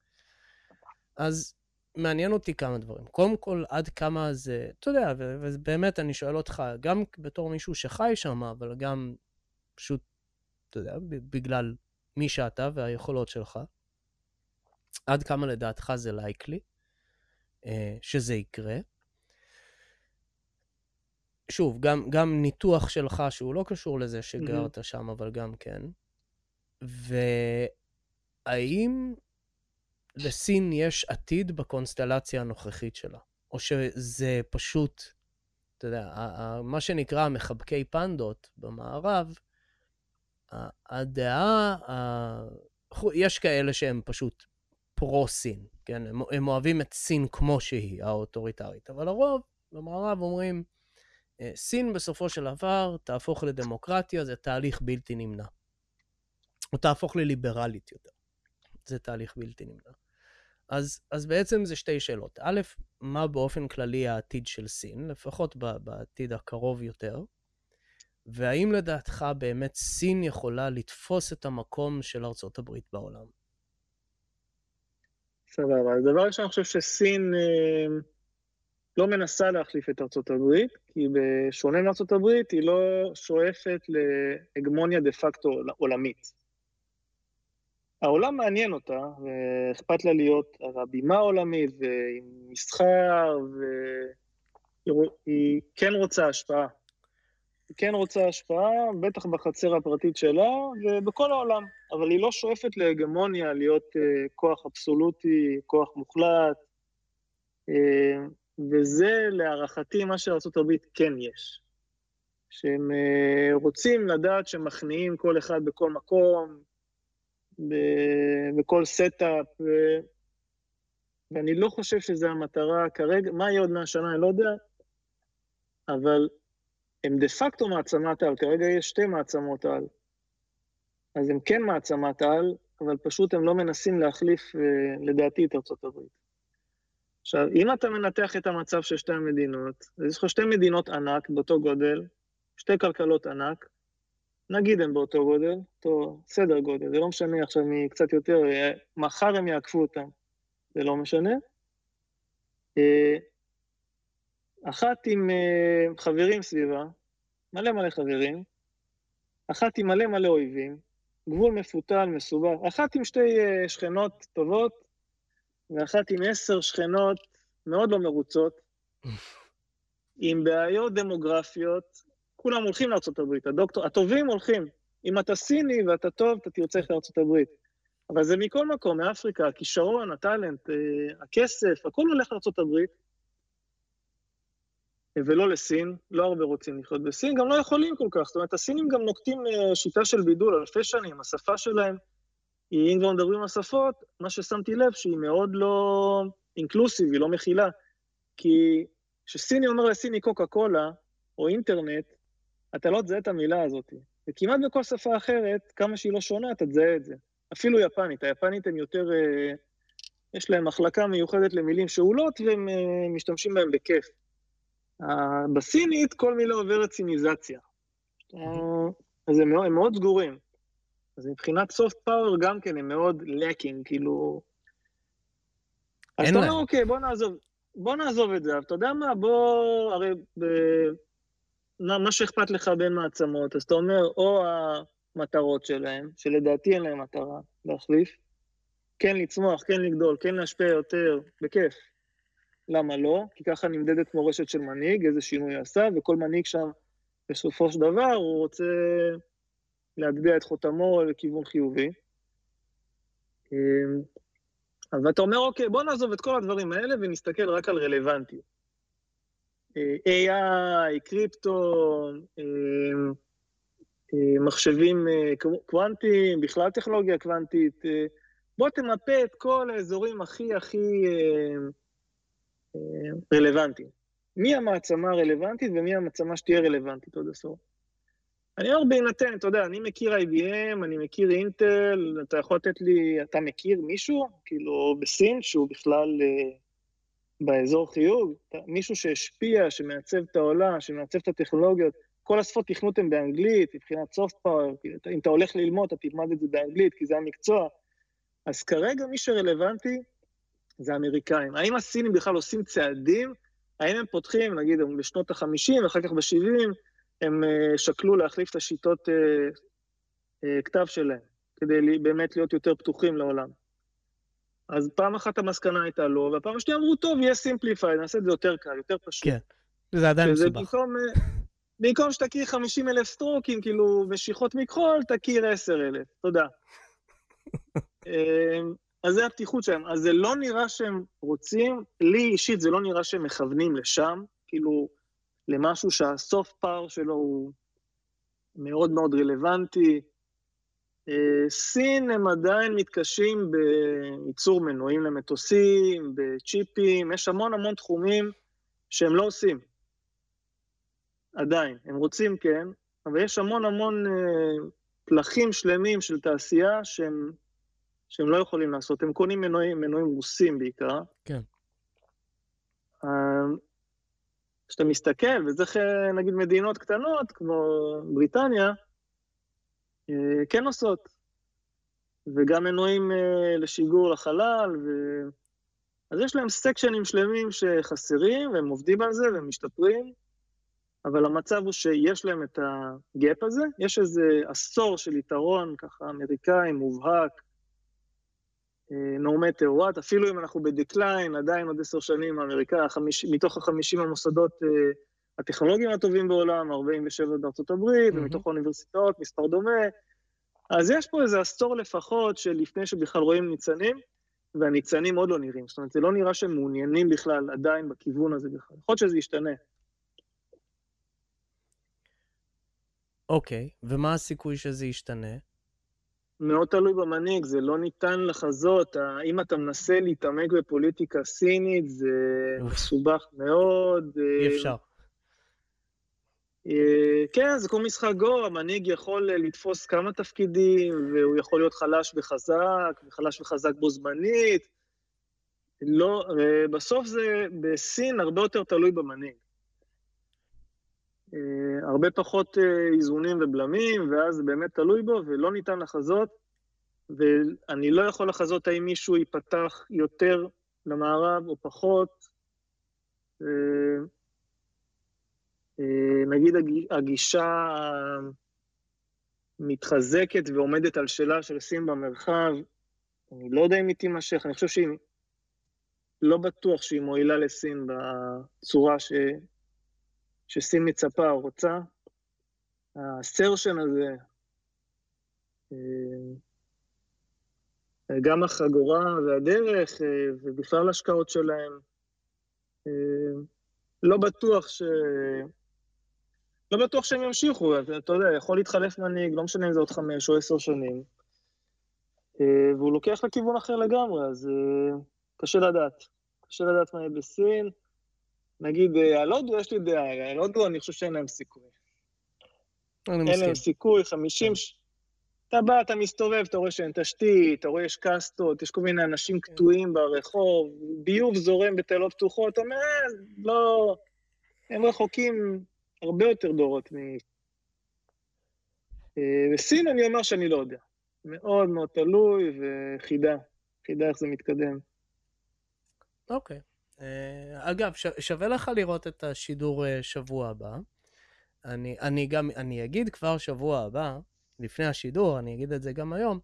אז מעניין אותי כמה דברים. קודם כל, עד כמה זה, אתה יודע, ובאמת אני שואל אותך, גם בתור מישהו שחי שם, אבל גם פשוט, אתה יודע, בגלל מי שאתה והיכולות שלך, עד כמה לדעתך זה לייקלי אה, שזה יקרה. שוב, גם, גם ניתוח שלך שהוא לא קשור לזה שגרת mm-hmm. שם, אבל גם כן. והאם לסין יש עתיד בקונסטלציה הנוכחית שלה? או שזה פשוט, אתה יודע, מה שנקרא מחבקי פנדות במערב, הדעה, יש כאלה שהם פשוט פרו-סין, כן? הם, הם אוהבים את סין כמו שהיא, האוטוריטרית. אבל הרוב במערב אומרים, אה, סין בסופו של דבר תהפוך לדמוקרטיה, זה תהליך בלתי נמנע. או תהפוך לליברלית יותר. זה תהליך בלתי נמנע. אז, אז בעצם זה שתי שאלות. א', מה באופן כללי העתיד של סין, לפחות בעתיד הקרוב יותר, והאם לדעתך באמת סין יכולה לתפוס את המקום של ארצות הברית בעולם? סבבה. אז דבר ראשון, אני חושב שסין אה, לא מנסה להחליף את ארצות הברית, כי בשונה מארצות הברית, היא לא שואפת להגמוניה דה פקטו עולמית. העולם מעניין אותה, ואכפת לה להיות הבימה העולמית, ועם מסחר, והיא כן רוצה השפעה. כן רוצה השפעה, בטח בחצר הפרטית שלה, ובכל העולם. אבל היא לא שואפת להגמוניה, להיות uh, כוח אבסולוטי, כוח מוחלט, uh, וזה להערכתי מה שארה"ב כן יש. שהם uh, רוצים לדעת שמכניעים כל אחד בכל מקום, בכל step, ו... ואני לא חושב שזו המטרה כרגע, מה יהיה עוד מהשנה, אני לא יודע, אבל הם דה פקטו מעצמת על, כרגע יש שתי מעצמות על. אז הם כן מעצמת על, אבל פשוט הם לא מנסים להחליף, אה, לדעתי, את ארצות הברית. עכשיו, אם אתה מנתח את המצב של שתי המדינות, אז יש לך שתי מדינות ענק באותו גודל, שתי כלכלות ענק, נגיד הם באותו גודל, אותו סדר גודל, זה לא משנה עכשיו מי קצת יותר, אה, מחר הם יעקפו אותם, זה לא משנה. אה, אחת עם חברים סביבה, מלא מלא חברים, אחת עם מלא מלא אויבים, גבול מפותל, מסובך, אחת עם שתי uh, שכנות טובות, ואחת עם עשר שכנות מאוד לא מרוצות, עם בעיות דמוגרפיות, כולם הולכים לארה"ב, הדוקטור, הטובים הולכים. אם אתה סיני ואתה טוב, אתה תרצה ללכת לארה"ב. אבל זה מכל מקום, מאפריקה, הכישרון, הטאלנט, uh, הכסף, הכל הולך לארה"ב. ולא לסין, לא הרבה רוצים לחיות בסין, גם לא יכולים כל כך. זאת אומרת, הסינים גם נוקטים אה, שיטה של בידול אלפי שנים, השפה שלהם, היא, אם כבר מדברים על שפות, מה ששמתי לב שהיא מאוד לא אינקלוסיב, היא לא מכילה. כי כשסיני אומר לסיני קוקה קולה, או אינטרנט, אתה לא תזהה את המילה הזאת. וכמעט בכל שפה אחרת, כמה שהיא לא שונה, אתה תזהה את זה. אפילו יפנית, היפנית הם יותר, אה, יש להם מחלקה מיוחדת למילים שאולות, והם אה, משתמשים בהם בכיף. בסינית כל מילה עוברת סיניזציה. אז הם מאוד, הם מאוד סגורים. אז מבחינת סופט פאוור גם כן הם מאוד לקינג, כאילו... אז אתה אומר, אוקיי, בוא נעזוב, בוא נעזוב את זה, אבל אתה יודע מה, בוא, הרי ב... מה שאכפת לך בין מעצמות, אז אתה אומר, או המטרות שלהם, שלדעתי אין להם מטרה להחליף, כן לצמוח, כן לגדול, כן להשפיע יותר, בכיף. למה לא? כי ככה נמדדת מורשת של מנהיג, איזה שינוי עשה, וכל מנהיג שם, בסופו של דבר, הוא רוצה להטביע את חותמו לכיוון חיובי. אמ, ואתה אומר, אוקיי, בוא נעזוב את כל הדברים האלה ונסתכל רק על רלוונטיות. אה, AI, קריפטו, אמ, אה, מחשבים אה, קוונטיים, בכלל טכנולוגיה קוונטית. בוא תמפה את כל האזורים הכי הכי רלוונטיים. מי המעצמה הרלוונטית ומי המעצמה שתהיה רלוונטית עוד עשור. אני אומר בהינתן, אתה יודע, אני מכיר IBM, אני מכיר אינטל, אתה יכול לתת לי, אתה מכיר מישהו, כאילו, בסין, שהוא בכלל אה, באזור חיוג? מישהו שהשפיע, שמעצב את העולם, שמעצב את הטכנולוגיות, כל השפות תכנות הן באנגלית, מבחינת soft power, כאילו, אם אתה הולך ללמוד, אתה תלמד את זה באנגלית, כי זה המקצוע. אז כרגע מי שרלוונטי זה האמריקאים. האם הסינים בכלל עושים צעדים? האם הם פותחים, נגיד, בשנות ה-50, ואחר כך ב-70, הם uh, שקלו להחליף את השיטות uh, uh, כתב שלהם, כדי באמת להיות יותר פתוחים לעולם. אז פעם אחת המסקנה הייתה לא, והפעם השנייה אמרו, טוב, יהיה simplify, נעשה את זה יותר קל, יותר פשוט. כן, זה עדיין מסובך. במקום, במקום שתכיר 50 אלף strokes-ים, כאילו, משיכות מכחול, תכיר 10 אלף. תודה. אז זה הפתיחות שלהם. אז זה לא נראה שהם רוצים, לי אישית זה לא נראה שהם מכוונים לשם, כאילו, למשהו שה so far שלו הוא מאוד מאוד רלוונטי. אה, סין הם עדיין מתקשים בייצור מנועים למטוסים, בצ'יפים, יש המון המון תחומים שהם לא עושים. עדיין. הם רוצים, כן, אבל יש המון המון אה, פלחים שלמים של תעשייה שהם שהם לא יכולים לעשות, הם קונים מנועים, מנועים רוסים בעיקר. כן. אמ, כשאתה מסתכל, וזה נגיד מדינות קטנות, כמו בריטניה, אה, כן עושות. וגם מנועים אה, לשיגור לחלל, ו... אז יש להם סקשנים שלמים שחסרים, והם עובדים על זה והם משתפרים, אבל המצב הוא שיש להם את הגאפ הזה, יש איזה עשור של יתרון ככה אמריקאי מובהק no matter what, אפילו אם אנחנו בדקליין, עדיין עוד עשר שנים האמריקאי, מתוך החמישים המוסדות הטכנולוגיים הטובים בעולם, 47 בארצות הברית, mm-hmm. ומתוך האוניברסיטאות, מספר דומה. אז יש פה איזה עשור לפחות של לפני שבכלל רואים ניצנים, והניצנים עוד לא נראים. זאת אומרת, זה לא נראה שהם מעוניינים בכלל עדיין בכיוון הזה בכלל. יכול להיות שזה ישתנה. אוקיי, okay, ומה הסיכוי שזה ישתנה? מאוד תלוי במנהיג, זה לא ניתן לחזות. אם אתה מנסה להתעמק בפוליטיקה סינית, זה מסובך מאוד. אי אפשר. אה, כן, זה כמו משחק גו, המנהיג יכול לתפוס כמה תפקידים, והוא יכול להיות חלש וחזק, וחלש וחזק בו זמנית. לא, בסוף זה בסין הרבה יותר תלוי במנהיג. אה, הרבה פחות אה, איזונים ובלמים, ואז זה באמת תלוי בו, ולא ניתן לחזות. ואני לא יכול לחזות האם מישהו ייפתח יותר למערב או פחות. אה, נגיד הגישה מתחזקת ועומדת על שלה של סין במרחב, אני לא יודע אם היא תימשך, אני חושב שהיא... לא בטוח שהיא מועילה לסין בצורה ש... שסין מצפה או רוצה. הסרשן הזה, אה, גם החגורה והדרך, אה, ובכלל ההשקעות שלהם, לא בטוח ש... לא בטוח שהם ימשיכו, אתה, יודע, יכול להתחלף מנהיג, לא משנה אם זה עוד חמש או עשר שנים, אה, והוא לוקח לכיוון אחר לגמרי, אז אה, קשה לדעת. קשה לדעת מה יהיה בסין. נגיד, אה, על הודו יש לי דעה, על הודו אני חושב שאין להם סיכוי. אין להם סיכוי, חמישים... ש... אתה בא, אתה מסתובב, אתה רואה שאין תשתית, אתה רואה יש קסטות, יש כל מיני אנשים כן. קטועים ברחוב, ביוב זורם בתעלות פתוחות, אתה אומר, לא... הם רחוקים הרבה יותר דורות מ... בסין אה, אני אומר שאני לא יודע. מאוד מאוד תלוי וחידה, חידה איך זה מתקדם. אוקיי. אה, אגב, שווה לך לראות את השידור אה, שבוע הבא. אני, אני גם, אני אגיד כבר שבוע הבא, לפני השידור, אני אגיד את זה גם היום,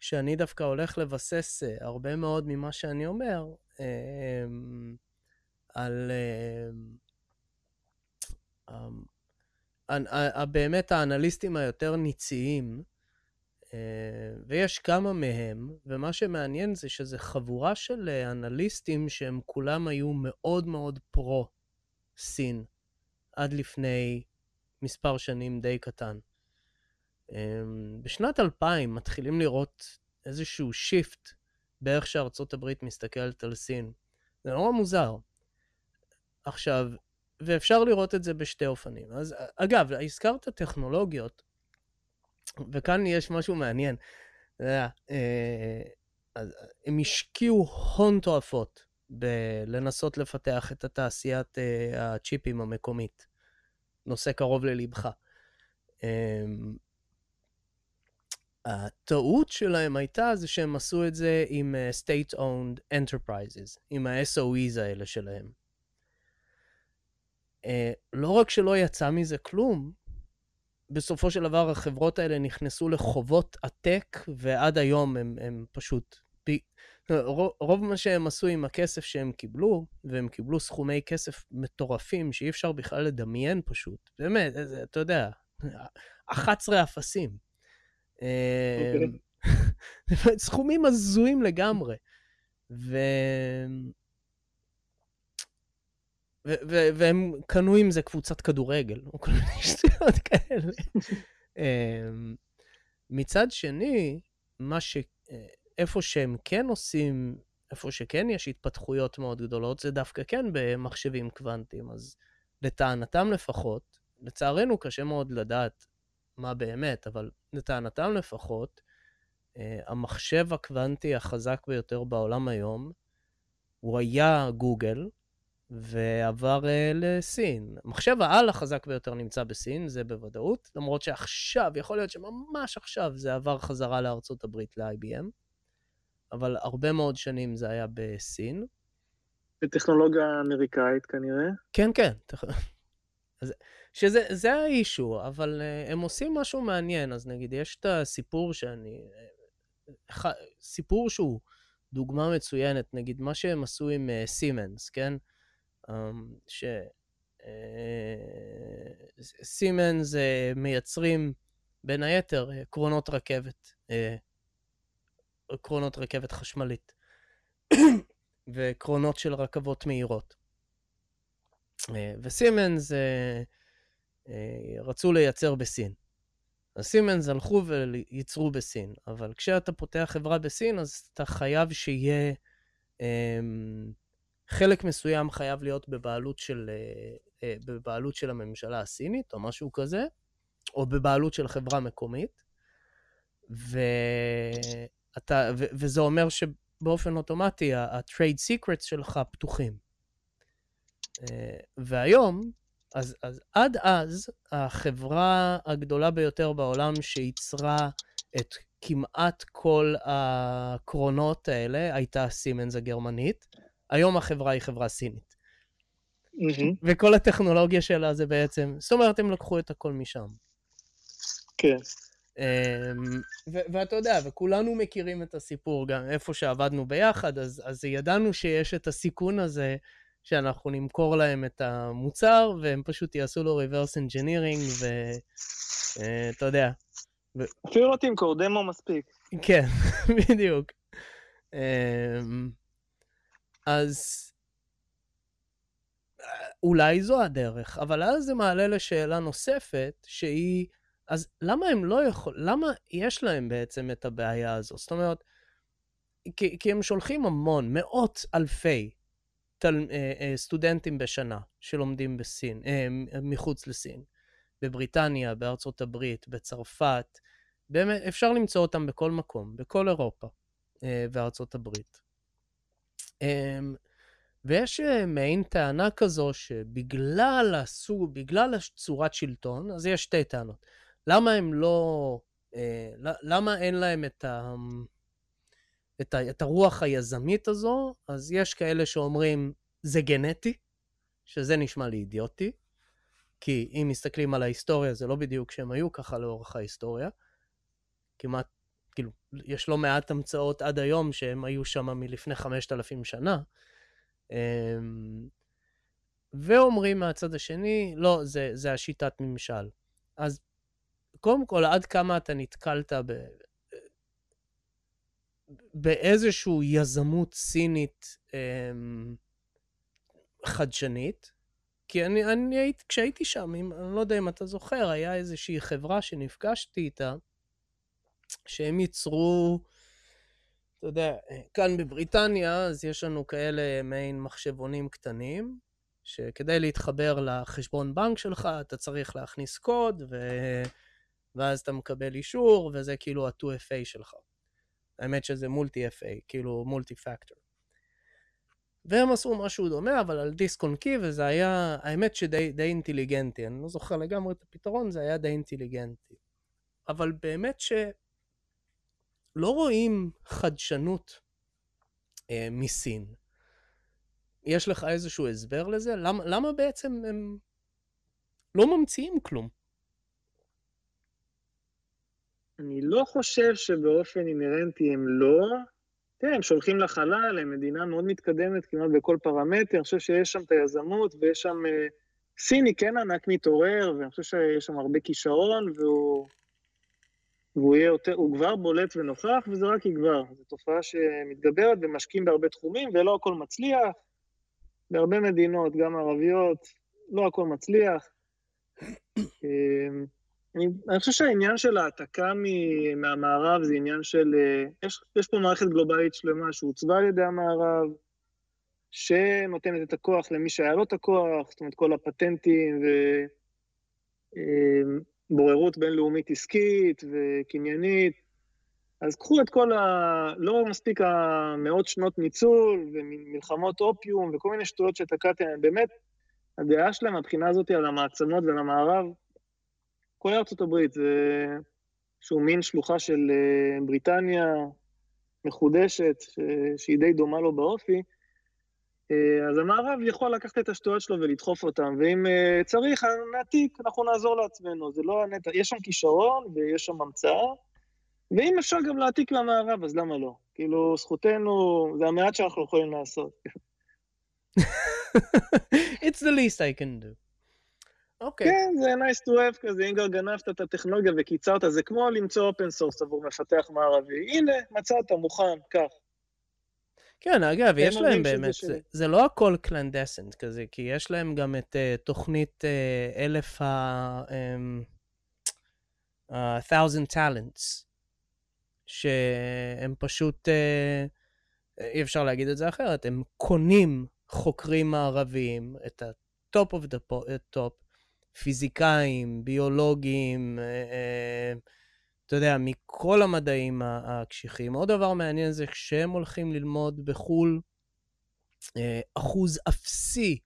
שאני דווקא הולך לבסס הרבה מאוד ממה שאני אומר על... אמ, באמת האנליסטים היותר ניציים, אה, ויש כמה מהם, ומה שמעניין זה שזה חבורה של אנליסטים שהם כולם היו מאוד מאוד פרו-סין, עד לפני מספר שנים די קטן. אמ, בשנת 2000 מתחילים לראות איזשהו shift באיך שארצות הברית מסתכלת על סין. זה נורא מוזר. עכשיו, ואפשר לראות את זה בשתי אופנים. אז אגב, הזכרת טכנולוגיות, וכאן יש משהו מעניין. אה, הם השקיעו הון תועפות בלנסות לפתח את התעשיית אה, הצ'יפים המקומית. נושא קרוב ללבך. אמ, הטעות שלהם הייתה זה שהם עשו את זה עם אה, state-owned enterprises, עם ה-SOEs האלה שלהם. לא רק שלא יצא מזה כלום, בסופו של דבר החברות האלה נכנסו לחובות עתק, ועד היום הם, הם פשוט... רוב, רוב מה שהם עשו עם הכסף שהם קיבלו, והם קיבלו סכומי כסף מטורפים שאי אפשר בכלל לדמיין פשוט. באמת, זה, אתה יודע, 11 אפסים. אוקיי. סכומים הזויים לגמרי. ו... והם קנו עם זה קבוצת כדורגל, או כל מיני שטויות כאלה. אמ, מצד שני, מה ש... איפה שהם כן עושים, איפה שכן יש התפתחויות מאוד גדולות, זה דווקא כן במחשבים קוונטיים. אז לטענתם לפחות, לצערנו קשה מאוד לדעת מה באמת, אבל לטענתם לפחות, אה, המחשב הקוונטי החזק ביותר בעולם היום, הוא היה גוגל, ועבר uh, לסין. מחשב העל החזק ביותר נמצא בסין, זה בוודאות, למרות שעכשיו, יכול להיות שממש עכשיו זה עבר חזרה לארצות הברית, ל-IBM, אבל הרבה מאוד שנים זה היה בסין. בטכנולוגיה אמריקאית כנראה. כן, כן. שזה זה האישו, אבל uh, הם עושים משהו מעניין, אז נגיד, יש את הסיפור שאני... Uh, סיפור שהוא דוגמה מצוינת, נגיד מה שהם עשו עם סימנס, כן? Um, ש... סימנס מייצרים בין היתר קרונות רכבת, קרונות רכבת חשמלית וקרונות של רכבות מהירות. וסימנס רצו לייצר בסין. אז סימנס הלכו וייצרו בסין, אבל כשאתה פותח חברה בסין, אז אתה חייב שיהיה, אמ, חלק מסוים חייב להיות בבעלות של, אה, אה, בבעלות של הממשלה הסינית, או משהו כזה, או בבעלות של חברה מקומית, ואתה, ו, וזה אומר שבאופן אוטומטי ה-trade secrets שלך פתוחים. אה, והיום, אז, אז עד אז, החברה הגדולה ביותר בעולם שייצרה את כמעט כל הקרונות האלה הייתה סימנס הגרמנית. היום החברה היא חברה סינית. Mm-hmm. וכל הטכנולוגיה שלה זה בעצם, זאת אומרת, הם לקחו את הכל משם. כן. אמ, ואתה יודע, וכולנו מכירים את הסיפור, גם איפה שעבדנו ביחד, אז, אז ידענו שיש את הסיכון הזה שאנחנו נמכור להם את המוצר, והם פשוט יעשו לו reverse engineering, ואתה uh, יודע. ו... אפילו לא תמכור, דמו מספיק. כן, בדיוק. Um, אז אולי זו הדרך, אבל אז זה מעלה לשאלה נוספת, שהיא, אז למה הם לא יכול, למה יש להם בעצם את הבעיה הזו? זאת אומרת, כי, כי הם שולחים המון, מאות אלפי תל, אה, אה, סטודנטים בשנה שלומדים בסין, אה, מחוץ לסין, בבריטניה, בארצות הברית, בצרפת, באמת, אפשר למצוא אותם בכל מקום, בכל אירופה וארצות הברית. אמ, ויש מעין טענה כזו שבגלל הסוג, בגלל הצורת שלטון, אז יש שתי טענות. למה הם לא, למה אין להם את ה... את, ה, את הרוח היזמית הזו, אז יש כאלה שאומרים, זה גנטי, שזה נשמע לי אידיוטי, כי אם מסתכלים על ההיסטוריה, זה לא בדיוק שהם היו ככה לאורך ההיסטוריה. כמעט, כאילו, יש לא מעט המצאות עד היום שהם היו שם מלפני 5,000 שנה. אמ, ואומרים מהצד השני, לא, זה, זה השיטת ממשל. אז קודם כל, עד כמה אתה נתקלת ב... באיזושהי יזמות סינית אמ, חדשנית, כי אני, אני הייתי, כשהייתי שם, אם, אני לא יודע אם אתה זוכר, היה איזושהי חברה שנפגשתי איתה, שהם ייצרו, אתה יודע, כאן בבריטניה, אז יש לנו כאלה מעין מחשבונים קטנים, שכדי להתחבר לחשבון בנק שלך, אתה צריך להכניס קוד, ו... ואז אתה מקבל אישור, וזה כאילו ה-2FA שלך. האמת שזה מולטי-FA, כאילו מולטי-פקטור. והם עשו משהו דומה, אבל על דיסק און קי, וזה היה, האמת שדי אינטליגנטי, אני לא זוכר לגמרי את הפתרון, זה היה די אינטליגנטי. אבל באמת שלא רואים חדשנות אה, מסין. יש לך איזשהו הסבר לזה? למה, למה בעצם הם לא ממציאים כלום? אני לא חושב שבאופן אינהרנטי הם לא. תראה, הם שולחים לחלל, הם מדינה מאוד מתקדמת כמעט בכל פרמטר, אני חושב שיש שם את היזמות ויש שם... אה, סיני כן ענק מתעורר, ואני חושב שיש שם הרבה כישרון, והוא, והוא יהיה יותר, הוא כבר בולט ונוכח, וזה רק יגבר. זו תופעה שמתגברת ומשקיעים בהרבה תחומים, ולא הכל מצליח. בהרבה מדינות, גם ערביות, לא הכל מצליח. אמ, אני, אני חושב שהעניין של העתקה מהמערב זה עניין של... אה, יש, יש פה מערכת גלובלית שלמה שהוצבה על ידי המערב, שנותנת את הכוח למי שהיה לו את הכוח, זאת אומרת, כל הפטנטים ובוררות אה, בינלאומית עסקית וקניינית. אז קחו את כל ה... לא מספיק המאות שנות ניצול ומלחמות אופיום וכל מיני שטויות שתקעתם, באמת, הדעה שלהם מהבחינה הזאת על המעצמות ולמערב, כל ארצות הברית, זה שהוא מין שלוחה של אה, בריטניה מחודשת, שהיא די דומה לו באופי, אז המערב יכול לקחת את השטויות שלו ולדחוף אותן, ואם אה, צריך, נעתיק, אנחנו נעזור לעצמנו. זה לא הנטע, יש שם כישרון ויש שם המצאה, ואם אפשר גם להעתיק מהמערב, אז למה לא? כאילו, זכותנו, זה המעט שאנחנו יכולים לעשות. It's the least I can do. אוקיי. כן, זה nice to have כזה, אם כבר גנבת את הטכנולוגיה וקיצרת, זה כמו למצוא open source עבור מפתח מערבי. הנה, מצאת, מוכן, קח. כן, אגב, יש הם להם שזה באמת. זה, זה לא הכל קלנדסנט כזה, כי יש להם גם את uh, תוכנית uh, אלף ה... Um, uh, thousand talents, שהם פשוט, uh, אי אפשר להגיד את זה אחרת, הם קונים חוקרים מערביים, את ה-top of the top, פיזיקאים, ביולוגים, uh, uh, אתה יודע, מכל המדעים הקשיחים. עוד דבר מעניין זה כשהם הולכים ללמוד בחו"ל, אה, אחוז אפסי,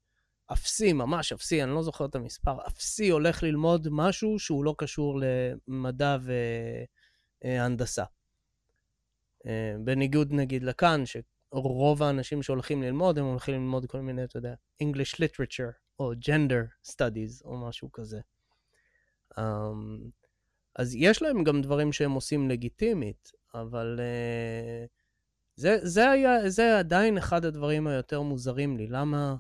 אפסי, ממש אפסי, אני לא זוכר את המספר, אפסי הולך ללמוד משהו שהוא לא קשור למדע והנדסה. אה, בניגוד נגיד לכאן, שרוב האנשים שהולכים ללמוד, הם הולכים ללמוד כל מיני, אתה יודע, English literature, או gender studies, או משהו כזה. Um, אז יש להם גם דברים שהם עושים לגיטימית, אבל uh, זה, זה, היה, זה עדיין אחד הדברים היותר מוזרים לי. למה,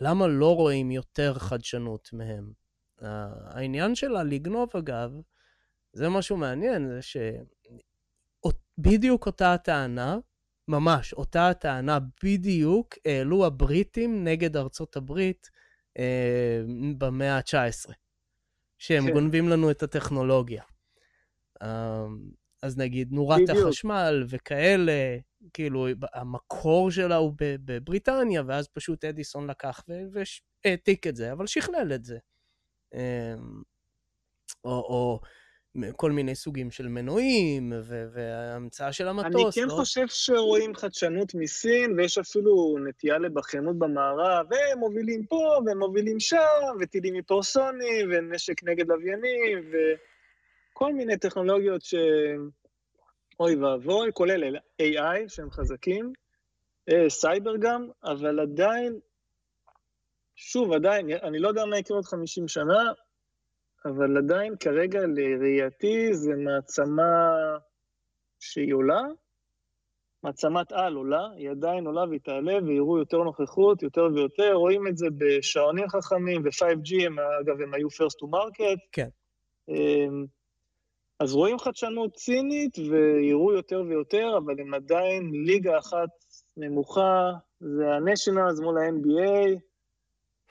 למה לא רואים יותר חדשנות מהם? Uh, העניין שלה לגנוב, אגב, זה משהו מעניין, זה שבדיוק אותה הטענה, ממש אותה הטענה בדיוק העלו הבריטים נגד ארצות הברית uh, במאה ה-19. שהם כן. גונבים לנו את הטכנולוגיה. אמ, אז נגיד נורת בדיוק. החשמל וכאלה, כאילו המקור שלה הוא בבריטניה, ואז פשוט אדיסון לקח והעתיק את זה, אבל שכלל את זה. אמ, או, או כל מיני סוגים של מנועים, וההמצאה של אני המטוס. כן לא? חושב שרואים חדשנות מסין, ויש אפילו נטייה לבכיינות במערב, והם מובילים פה, והם מובילים שם, וטילים היפרסוני, ונשק נגד לוויינים, וכל מיני טכנולוגיות ש... אוי ואבוי, כולל AI, שהם חזקים, אה, סייבר גם, אבל עדיין, שוב, עדיין, אני לא יודע מה יקרה עוד 50 שנה, אבל עדיין כרגע לראייתי זה מעצמה שהיא עולה, מעצמת על עולה, היא עדיין עולה והיא תעלה ויראו יותר נוכחות, יותר ויותר, רואים את זה בשעונים חכמים ו-5G, הם, אגב, הם היו first to market. כן. אמ, אז רואים חדשנות צינית ויראו יותר ויותר, אבל הם עדיין ליגה אחת נמוכה, זה ה-Nationals מול ה-NBA,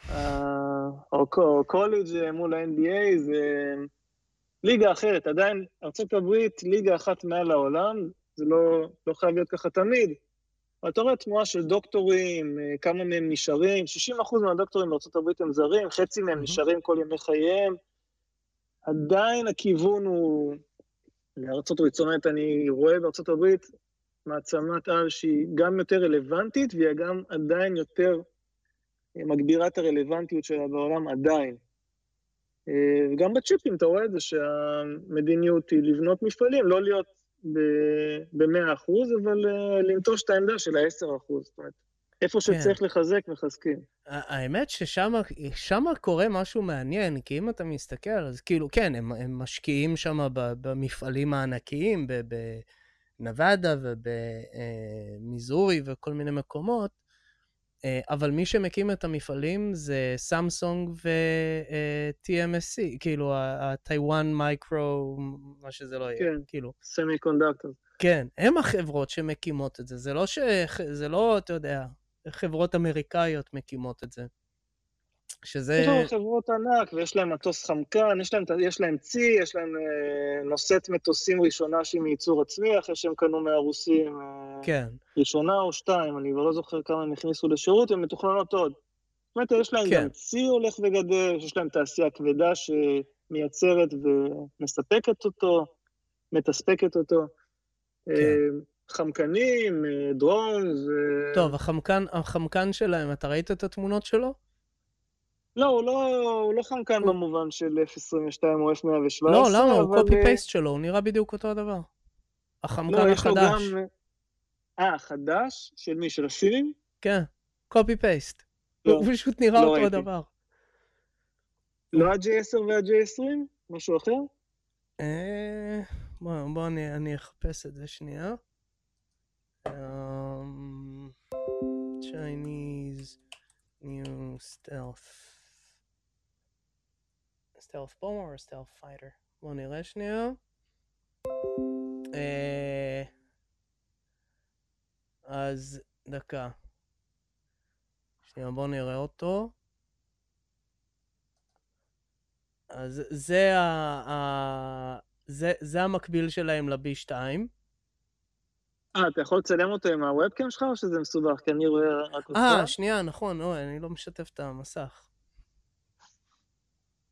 אה, או או קולג' מול ה-NBA, זה ליגה אחרת, עדיין ארה"ב ליגה אחת מעל העולם, זה לא, לא חייב להיות ככה תמיד, אבל אתה רואה תנועה של דוקטורים, אה, כמה מהם נשארים, 60% מהדוקטורים בארה"ב הם זרים, חצי מהם מהמם. נשארים כל ימי חייהם, עדיין הכיוון הוא לארה"ב, זאת אומרת, אני רואה בארה"ב מעצמת על שהיא גם יותר רלוונטית, והיא גם עדיין יותר אה, מגבירה את הרלוונטיות שלה בעולם עדיין. אה, וגם בצ'יפים אתה רואה את זה שהמדיניות היא לבנות מפעלים, לא להיות ב-100 אחוז, אבל אה, לנטוש את העמדה של ה-10 אחוז. זאת אומרת, איפה כן. שצריך לחזק, מחזקים. האמת ששם קורה משהו מעניין, כי אם אתה מסתכל, אז כאילו, כן, הם, הם משקיעים שם במפעלים הענקיים, בנבדה ובמיזורי וכל מיני מקומות, אה, אבל מי שמקים את המפעלים זה סמסונג ו-TMSC, כאילו ה Taiwan Micro, מה שזה לא יהיה, כן. כאילו. Semiconductor. כן, הם החברות שמקימות את זה, זה לא ש... זה לא, אתה יודע, חברות אמריקאיות מקימות את זה. שזה... יש לנו חברות ענק, ויש להם מטוס חמקן, יש להם, יש להם צי, יש להם אה, נושאת מטוסים ראשונה שהיא מייצור עצמי, אחרי שהם קנו מהרוסים אה, כן, ראשונה או שתיים, אני כבר לא זוכר כמה הם הכניסו לשירות, הן מתוכננות עוד. זאת אומרת, יש להם כן. גם צי הולך וגדל, יש להם תעשייה כבדה שמייצרת ומספקת אותו, מתספקת אותו. אה, חמקנים, אה, דרונס. אה, טוב, החמקן, החמקן שלהם, אתה ראית את התמונות שלו? לא, הוא לא, הוא לא חמקן הוא- במובן של F-22 או F-117. לא, למה? הוא אבל, קופי אה, פייסט שלו, הוא נראה בדיוק אותו הדבר. החמקן לא, החדש. גם... אה, חדש? של מי? של הסינים? כן, קופי פייסט. לא, הוא פשוט נראה לא אותו ראיתי. הדבר. לא ה-J10 וה-J20? משהו אחר? אה, בוא, בוא אני, אני אחפש את זה שנייה. Um, Chinese new stealth. Stealth bomber or stealth fighter? בוא נראה שנייה. אז דקה. שנייה, בוא נראה אותו. אז זה, ה, ה, זה, זה המקביל שלהם ל-B2. אה, אתה יכול לצלם אותו עם הוובקאם שלך, או שזה מסובך? כי אני רואה רק. אה, שנייה, נכון, אוי, אני לא משתף את המסך,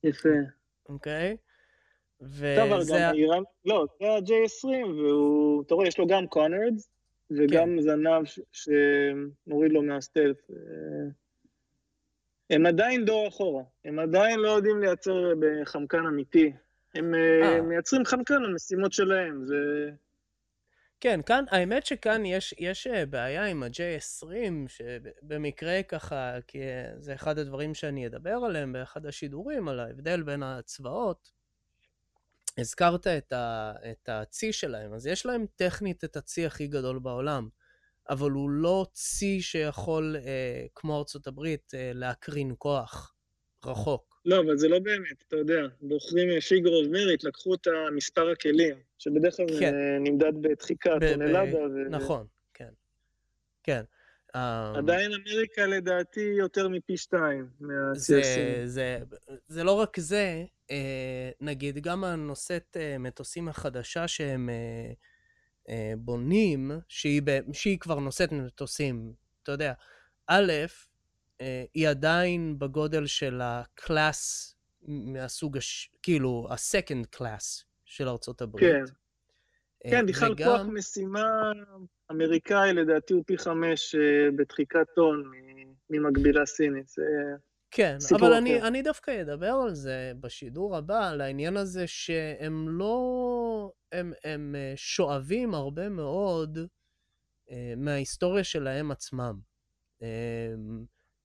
יפה. אוקיי? טוב, אבל וזה... גם לא, זה ה-J20, והוא, אתה רואה, יש לו גם קונרדס, וגם כן. זנב ש- שנוריד לו מהסטלף. אה, הם עדיין דור אחורה, הם עדיין לא יודעים לייצר בחמקן אמיתי. הם אה, אה. מייצרים חמקן למשימות שלהם, זה... כן, כאן, האמת שכאן יש, יש אה, בעיה עם ה-J20, שבמקרה ככה, כי אה, זה אחד הדברים שאני אדבר עליהם באחד השידורים, על ההבדל בין הצבאות. הזכרת את, ה, את הצי שלהם, אז יש להם טכנית את הצי הכי גדול בעולם, אבל הוא לא צי שיכול, אה, כמו ארצות הברית, אה, להקרין כוח רחוק. לא, אבל זה לא באמת, אתה יודע, בוחרים figure of merit, לקחו את מספר הכלים, שבדרך כלל כן. אה, נמדד בדחיקה, טונלדה, ו... נכון, כן. כן. אה, עדיין אמריקה לדעתי יותר מפי שתיים זה, מה-CFC. זה, זה לא רק זה, אה, נגיד גם הנושאת אה, מטוסים החדשה שהם בונים, שהיא, שהיא כבר נושאת מטוסים, אתה יודע, א', היא עדיין בגודל של הקלאס מהסוג, הש, כאילו, ה-second class של ארצות הברית. כן. אה, כן, בכלל וגם- כוח משימה אמריקאי לדעתי הוא פי חמש אה, בדחיקת טון ממקבילה סינית. זה... כן, אבל אני, אחר. אני דווקא אדבר על זה בשידור הבא, על העניין הזה שהם לא... הם, הם אה, שואבים הרבה מאוד אה, מההיסטוריה שלהם עצמם.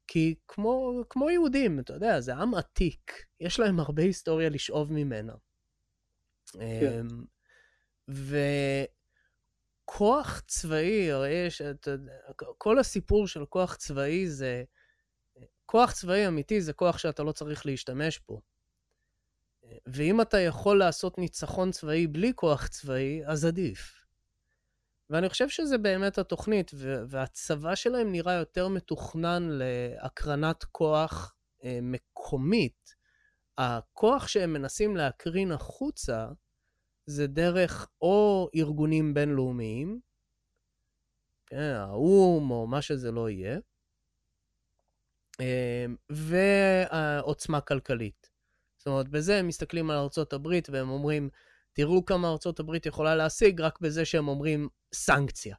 כי כמו, כמו יהודים, אתה יודע, זה עם עתיק, יש להם הרבה היסטוריה לשאוב ממנה. אה, וכוח צבאי, הרי יש, אתה יודע, כל הסיפור של כוח צבאי זה... כוח צבאי אמיתי זה כוח שאתה לא צריך להשתמש בו. ואם אתה יכול לעשות ניצחון צבאי בלי כוח צבאי, אז עדיף. ואני חושב שזה באמת התוכנית, והצבא שלהם נראה יותר מתוכנן להקרנת כוח אה, מקומית. הכוח שהם מנסים להקרין החוצה זה דרך או ארגונים בינלאומיים, כן, האו"ם או מה שזה לא יהיה, אה, ועוצמה כלכלית. זאת אומרת, בזה הם מסתכלים על הברית והם אומרים, תראו כמה ארצות הברית יכולה להשיג רק בזה שהם אומרים סנקציה.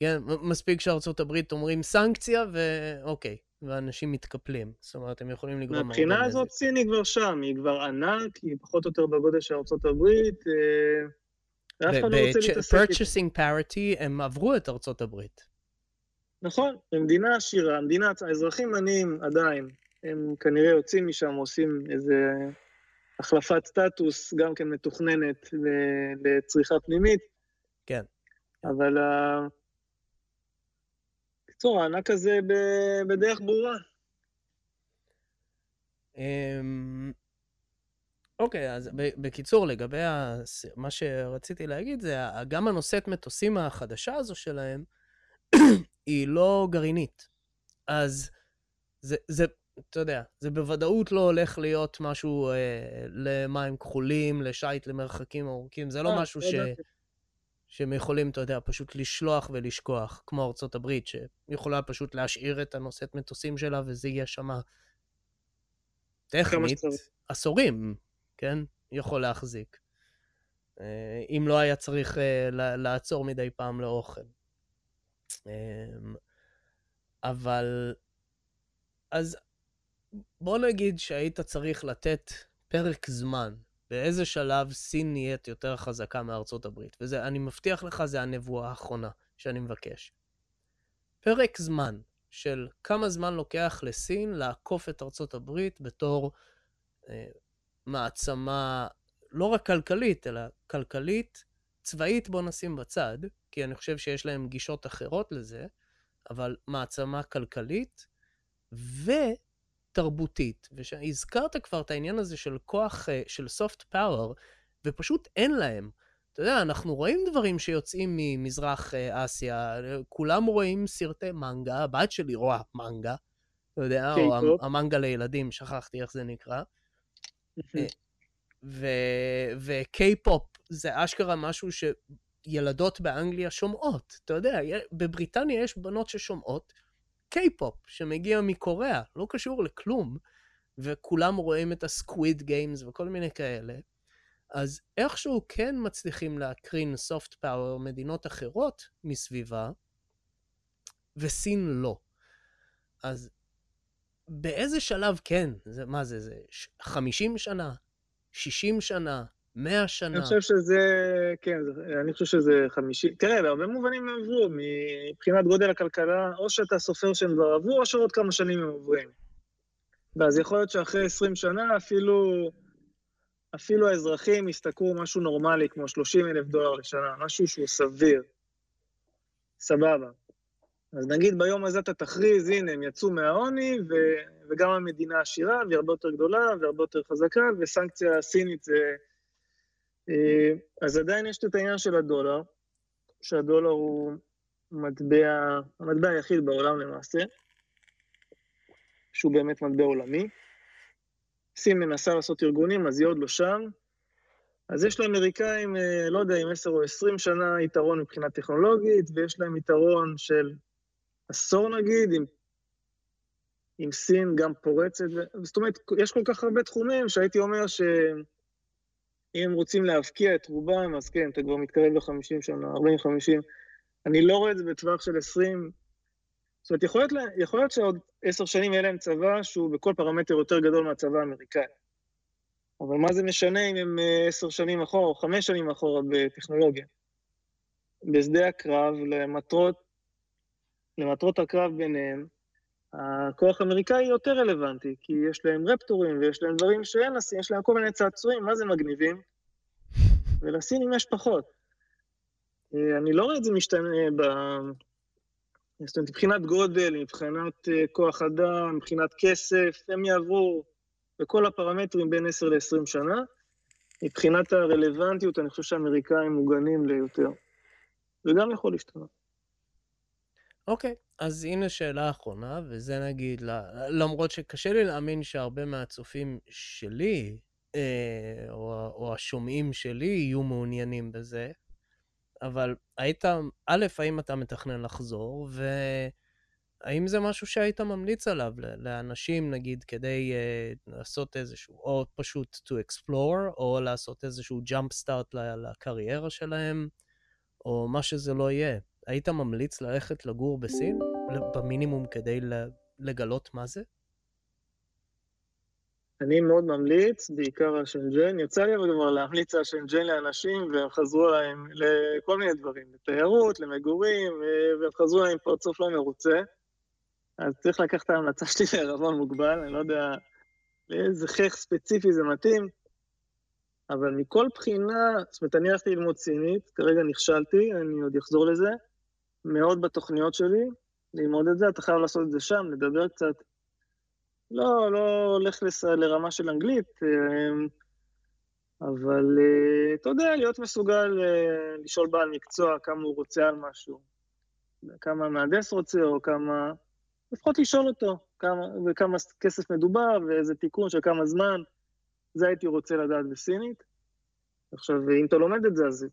כן, מספיק שארצות הברית אומרים סנקציה ואוקיי, ואנשים מתקפלים. זאת אומרת, הם יכולים לגרום מהבחינה הזאת. סין היא כבר שם, היא כבר ענק, היא פחות או יותר בגודל של ארצות הברית, אה, ואף אחד לא. ב-purchasing parity הם עברו את ארצות הברית. נכון, במדינה עשירה, המדינה, האזרחים עניים עדיין, הם כנראה יוצאים משם, עושים איזה החלפת סטטוס, גם כן מתוכננת לצריכה פנימית. כן. אבל ה... בקיצור, הענק הזה בדרך ברורה. אמ, אוקיי, אז בקיצור, לגבי הס- מה שרציתי להגיד, זה גם הנושאת מטוסים החדשה הזו שלהם, היא לא גרעינית. אז זה, זה, אתה יודע, זה בוודאות לא הולך להיות משהו אה, למים כחולים, לשייט למרחקים ארוכים, זה לא אה, משהו ש... שהם יכולים, אתה יודע, פשוט לשלוח ולשכוח, כמו ארצות הברית, שיכולה פשוט להשאיר את הנושאת מטוסים שלה, וזה יהיה שמה טכנית. עשורים, כן? יכול להחזיק. אה, אם לא היה צריך אה, לעצור מדי פעם לאוכל. אבל, אז בוא נגיד שהיית צריך לתת פרק זמן, באיזה שלב סין נהיית יותר חזקה מארצות הברית. וזה, אני מבטיח לך, זה הנבואה האחרונה שאני מבקש. פרק זמן של כמה זמן לוקח לסין לעקוף את ארצות הברית בתור אה, מעצמה לא רק כלכלית, אלא כלכלית, צבאית בוא נשים בצד, כי אני חושב שיש להם גישות אחרות לזה, אבל מעצמה כלכלית ותרבותית. והזכרת כבר את העניין הזה של כוח, אה, של soft power, ופשוט אין להם. אתה יודע, אנחנו רואים דברים שיוצאים ממזרח אה, אסיה, כולם רואים סרטי מנגה, הבת שלי רואה מנגה, אתה יודע, או המנגה לילדים, שכחתי איך זה נקרא. וקיי-פופ זה אשכרה משהו שילדות באנגליה שומעות. אתה יודע, בבריטניה יש בנות ששומעות קיי-פופ שמגיע מקוריאה, לא קשור לכלום, וכולם רואים את ה Squid Games וכל מיני כאלה. אז איכשהו כן מצליחים להקרין soft power מדינות אחרות מסביבה, וסין לא. אז באיזה שלב כן? זה, מה זה, זה 50 שנה? 60 שנה? 100 שנה? אני חושב שזה, כן, אני חושב שזה 50, תראה, בהרבה מובנים הם עברו, מבחינת גודל הכלכלה, או שאתה סופר שהם כבר עברו, או שעוד כמה שנים הם עוברים. ואז יכול להיות שאחרי 20 שנה אפילו, אפילו האזרחים ישתכרו משהו נורמלי, כמו 30 אלף דולר לשנה, משהו שהוא סביר. סבבה. אז נגיד ביום הזה אתה תכריז, הנה, הם יצאו מהעוני, ו... וגם המדינה עשירה, והיא הרבה יותר גדולה, והרבה יותר חזקה, וסנקציה סינית זה... אה, אז עדיין יש את העניין של הדולר, שהדולר הוא מטבע, המטבע היחיד בעולם למעשה, שהוא באמת מטבע עולמי. סין מנסה לעשות ארגונים, אז היא עוד לא שם. אז יש לאמריקאים, אה, לא יודע, עם 10 או 20 שנה יתרון מבחינה טכנולוגית, ויש להם יתרון של עשור נגיד, עם, עם סין גם פורצת. זאת אומרת, יש כל כך הרבה תחומים שהייתי אומר שאם הם רוצים להבקיע את רובם, אז כן, אתה כבר מתקרב ל-50 שנה, 40-50. אני לא רואה את זה בטווח של 20. זאת אומרת, יכול להיות, יכול להיות שעוד עשר שנים יהיה להם צבא שהוא בכל פרמטר יותר גדול מהצבא האמריקאי. אבל מה זה משנה אם הם אה, עשר שנים אחורה או חמש שנים אחורה בטכנולוגיה? בשדה הקרב, למטרות למטרות הקרב ביניהם, הכוח האמריקאי יותר רלוונטי, כי יש להם רפטורים ויש להם דברים שאין לסין, יש להם כל מיני צעצועים, מה זה מגניבים? ולסינים יש פחות. אה, אני לא רואה את זה משתנה ב... זאת אומרת, מבחינת גודל, מבחינת אה, כוח אדם, מבחינת כסף, הם יעברו בכל הפרמטרים בין 10 ל-20 שנה. מבחינת הרלוונטיות, אני חושב שהאמריקאים מוגנים ליותר. זה גם יכול להשתנות. אוקיי, אז הנה שאלה אחרונה, וזה נגיד, למרות שקשה לי להאמין שהרבה מהצופים שלי, אה, או, או השומעים שלי, יהיו מעוניינים בזה, אבל היית, א', האם אתה מתכנן לחזור, והאם זה משהו שהיית ממליץ עליו לאנשים, נגיד, כדי uh, לעשות איזשהו, או פשוט to explore, או לעשות איזשהו jump start לקריירה שלהם, או מה שזה לא יהיה. היית ממליץ ללכת לגור בסין, במינימום כדי לגלות מה זה? אני מאוד ממליץ, בעיקר על שנג'ן. יצא לי כבר להמליץ על שנג'ן לאנשים, והם חזרו להם לכל מיני דברים, לתיירות, למגורים, והם חזרו להם פרצוף לא מרוצה. אז צריך לקחת את ההמלצה שלי לערבון מוגבל, אני לא יודע לאיזה חייך ספציפי זה מתאים, אבל מכל בחינה, זאת אומרת, אני הלכתי ללמוד סינית, כרגע נכשלתי, אני עוד אחזור לזה. מאוד בתוכניות שלי, ללמוד את זה, אתה חייב לעשות את זה שם, לדבר קצת. לא, לא הולך לס... לרמה של אנגלית, אמ, אבל אה, אתה יודע, להיות מסוגל אה, לשאול בעל מקצוע כמה הוא רוצה על משהו, כמה המהנדס רוצה, או כמה... לפחות לשאול אותו, כמה, וכמה כסף מדובר, ואיזה תיקון של כמה זמן, זה הייתי רוצה לדעת בסינית. עכשיו, אם אתה לומד את זה, אז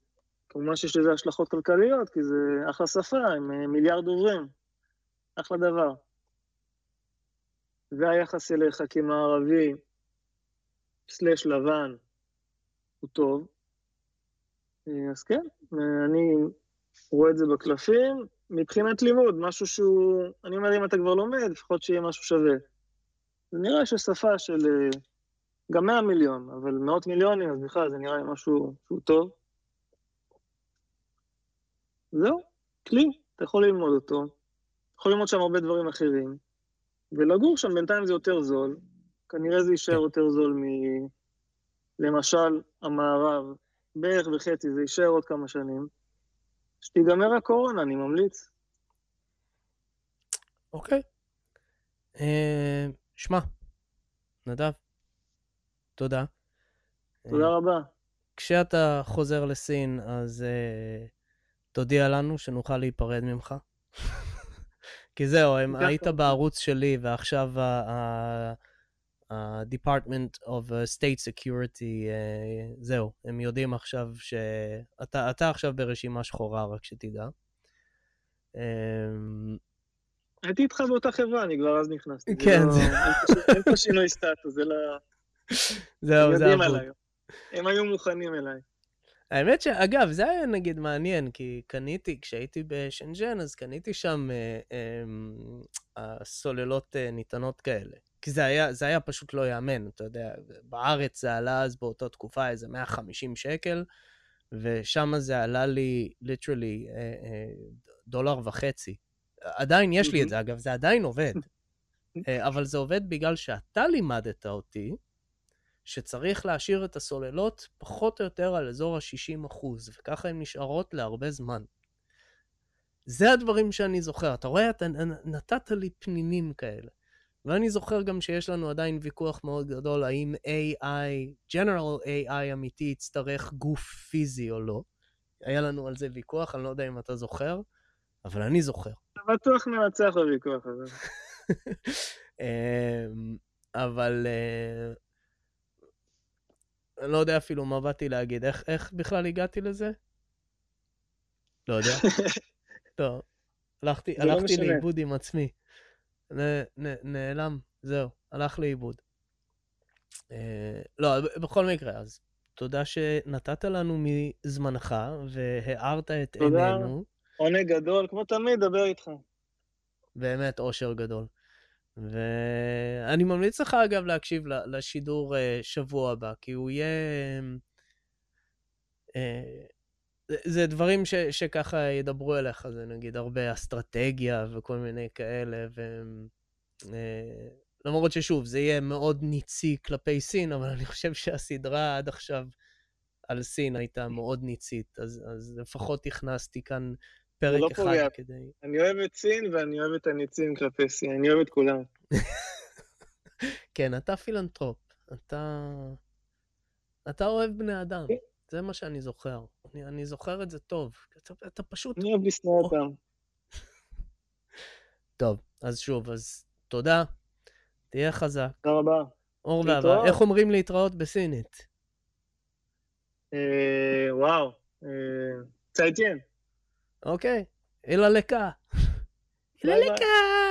כמובן שיש לזה השלכות כלכליות, כי זה אחלה שפה, עם אה, מיליארד דוברים. אחלה דבר. והיחס אליך כמערבי, סלש לבן, הוא טוב. אה, אז כן, אני רואה את זה בקלפים. מבחינת לימוד, משהו שהוא, אני אומר, אם אתה כבר לומד, לפחות שיהיה משהו שווה. זה נראה ששפה של אה, גם 100 מיליון, אבל מאות מיליונים, אז בכלל זה נראה לי משהו שהוא טוב. זהו, כלי, אתה יכול ללמוד אותו, יכול ללמוד שם הרבה דברים אחרים, ולגור שם בינתיים זה יותר זול, כנראה זה יישאר יותר זול מ... למשל המערב, בערך בחצי, זה יישאר עוד כמה שנים, שתיגמר הקורונה, אני ממליץ. אוקיי. אה, שמע, נדב, תודה. תודה אה, רבה. כשאתה חוזר לסין, אז אה, תודיע לנו שנוכל להיפרד ממך. כי זהו, הם. היית בערוץ שלי, ועכשיו ה-Department of State Security, אה, זהו, הם יודעים עכשיו שאתה אתה עכשיו ברשימה שחורה, רק שתדע. אמ, הייתי איתך באותה חברה, אני כבר אז נכנסתי. כן, לא- זה- אין פה ש- שינוי סטטוס, זה לא... זהו, זה יודעים. עליי. הם היו מוכנים אליי. האמת שאגב, זה היה נגיד מעניין, כי קניתי, כשהייתי בשנג'ן, אז קניתי שם אה, אה, סוללות אה, ניתנות כאלה. כי זה היה, זה היה פשוט לא ייאמן, אתה יודע, בארץ זה עלה אז באותה תקופה איזה 150 שקל, ושם זה עלה לי ליטרלי אה, אה, דולר וחצי. עדיין יש לי את זה, אגב, זה עדיין עובד. אה, אבל זה עובד בגלל שאתה לימדת אותי שצריך להשאיר את הסוללות פחות או יותר על אזור ה-60 אחוז, וככה הן נשארות להרבה זמן. זה הדברים שאני זוכר. אתה רואה, אתה נתת לי פנינים כאלה. ואני זוכר גם שיש לנו עדיין ויכוח מאוד גדול, האם AI, General AI אמיתי יצטרך גוף פיזי או לא. היה לנו על זה ויכוח, אני לא יודע אם אתה זוכר, אבל אני זוכר. אתה בטוח מנצח בוויכוח הזה. אמ, אבל אה, אני לא יודע אפילו מה באתי להגיד. איך, איך בכלל הגעתי לזה? לא יודע. לא. הלכתי, לא הלכתי משנה. לאיבוד עם עצמי. נ, נ, נעלם, זהו, הלך לאיבוד. אה, לא, בכל מקרה, אז תודה שנתת לנו מזמנך והארת את תודה. עינינו. עונג גדול, כמו תמיד, דבר איתך. באמת אושר גדול. ואני ממליץ לך, אגב, להקשיב לשידור אה, שבוע הבא, כי הוא יהיה... אה, זה- זה דברים ש, שככה ידברו אליך, זה נגיד הרבה אסטרטגיה וכל מיני כאלה, ו... אה, למרות ששוב, זה יהיה מאוד ניצי כלפי סין, אבל אני חושב שהסדרה עד עכשיו על סין הייתה מאוד ניצית, אז, אז לפחות הכנסתי כאן פרק לא אחד פוגע. כדי... אני אוהב את סין ואני אוהב את הניצים כלפי סין, אני אוהב את כולם. כן, אתה פילנטרופ. אתה... אתה אוהב בני אדם. כן. זה מה שאני זוכר. אני, אני זוכר את זה טוב. אתה, אתה פשוט... אני אוהב לשנוא אותם. טוב, אז שוב, אז תודה. תהיה חזק. תודה רבה. אור. ואהבה. איך אומרים להתראות בסינית? אה, וואו. אה, צייטיין. אוקיי. אילה לקה. אילה ביי ביי. לקה.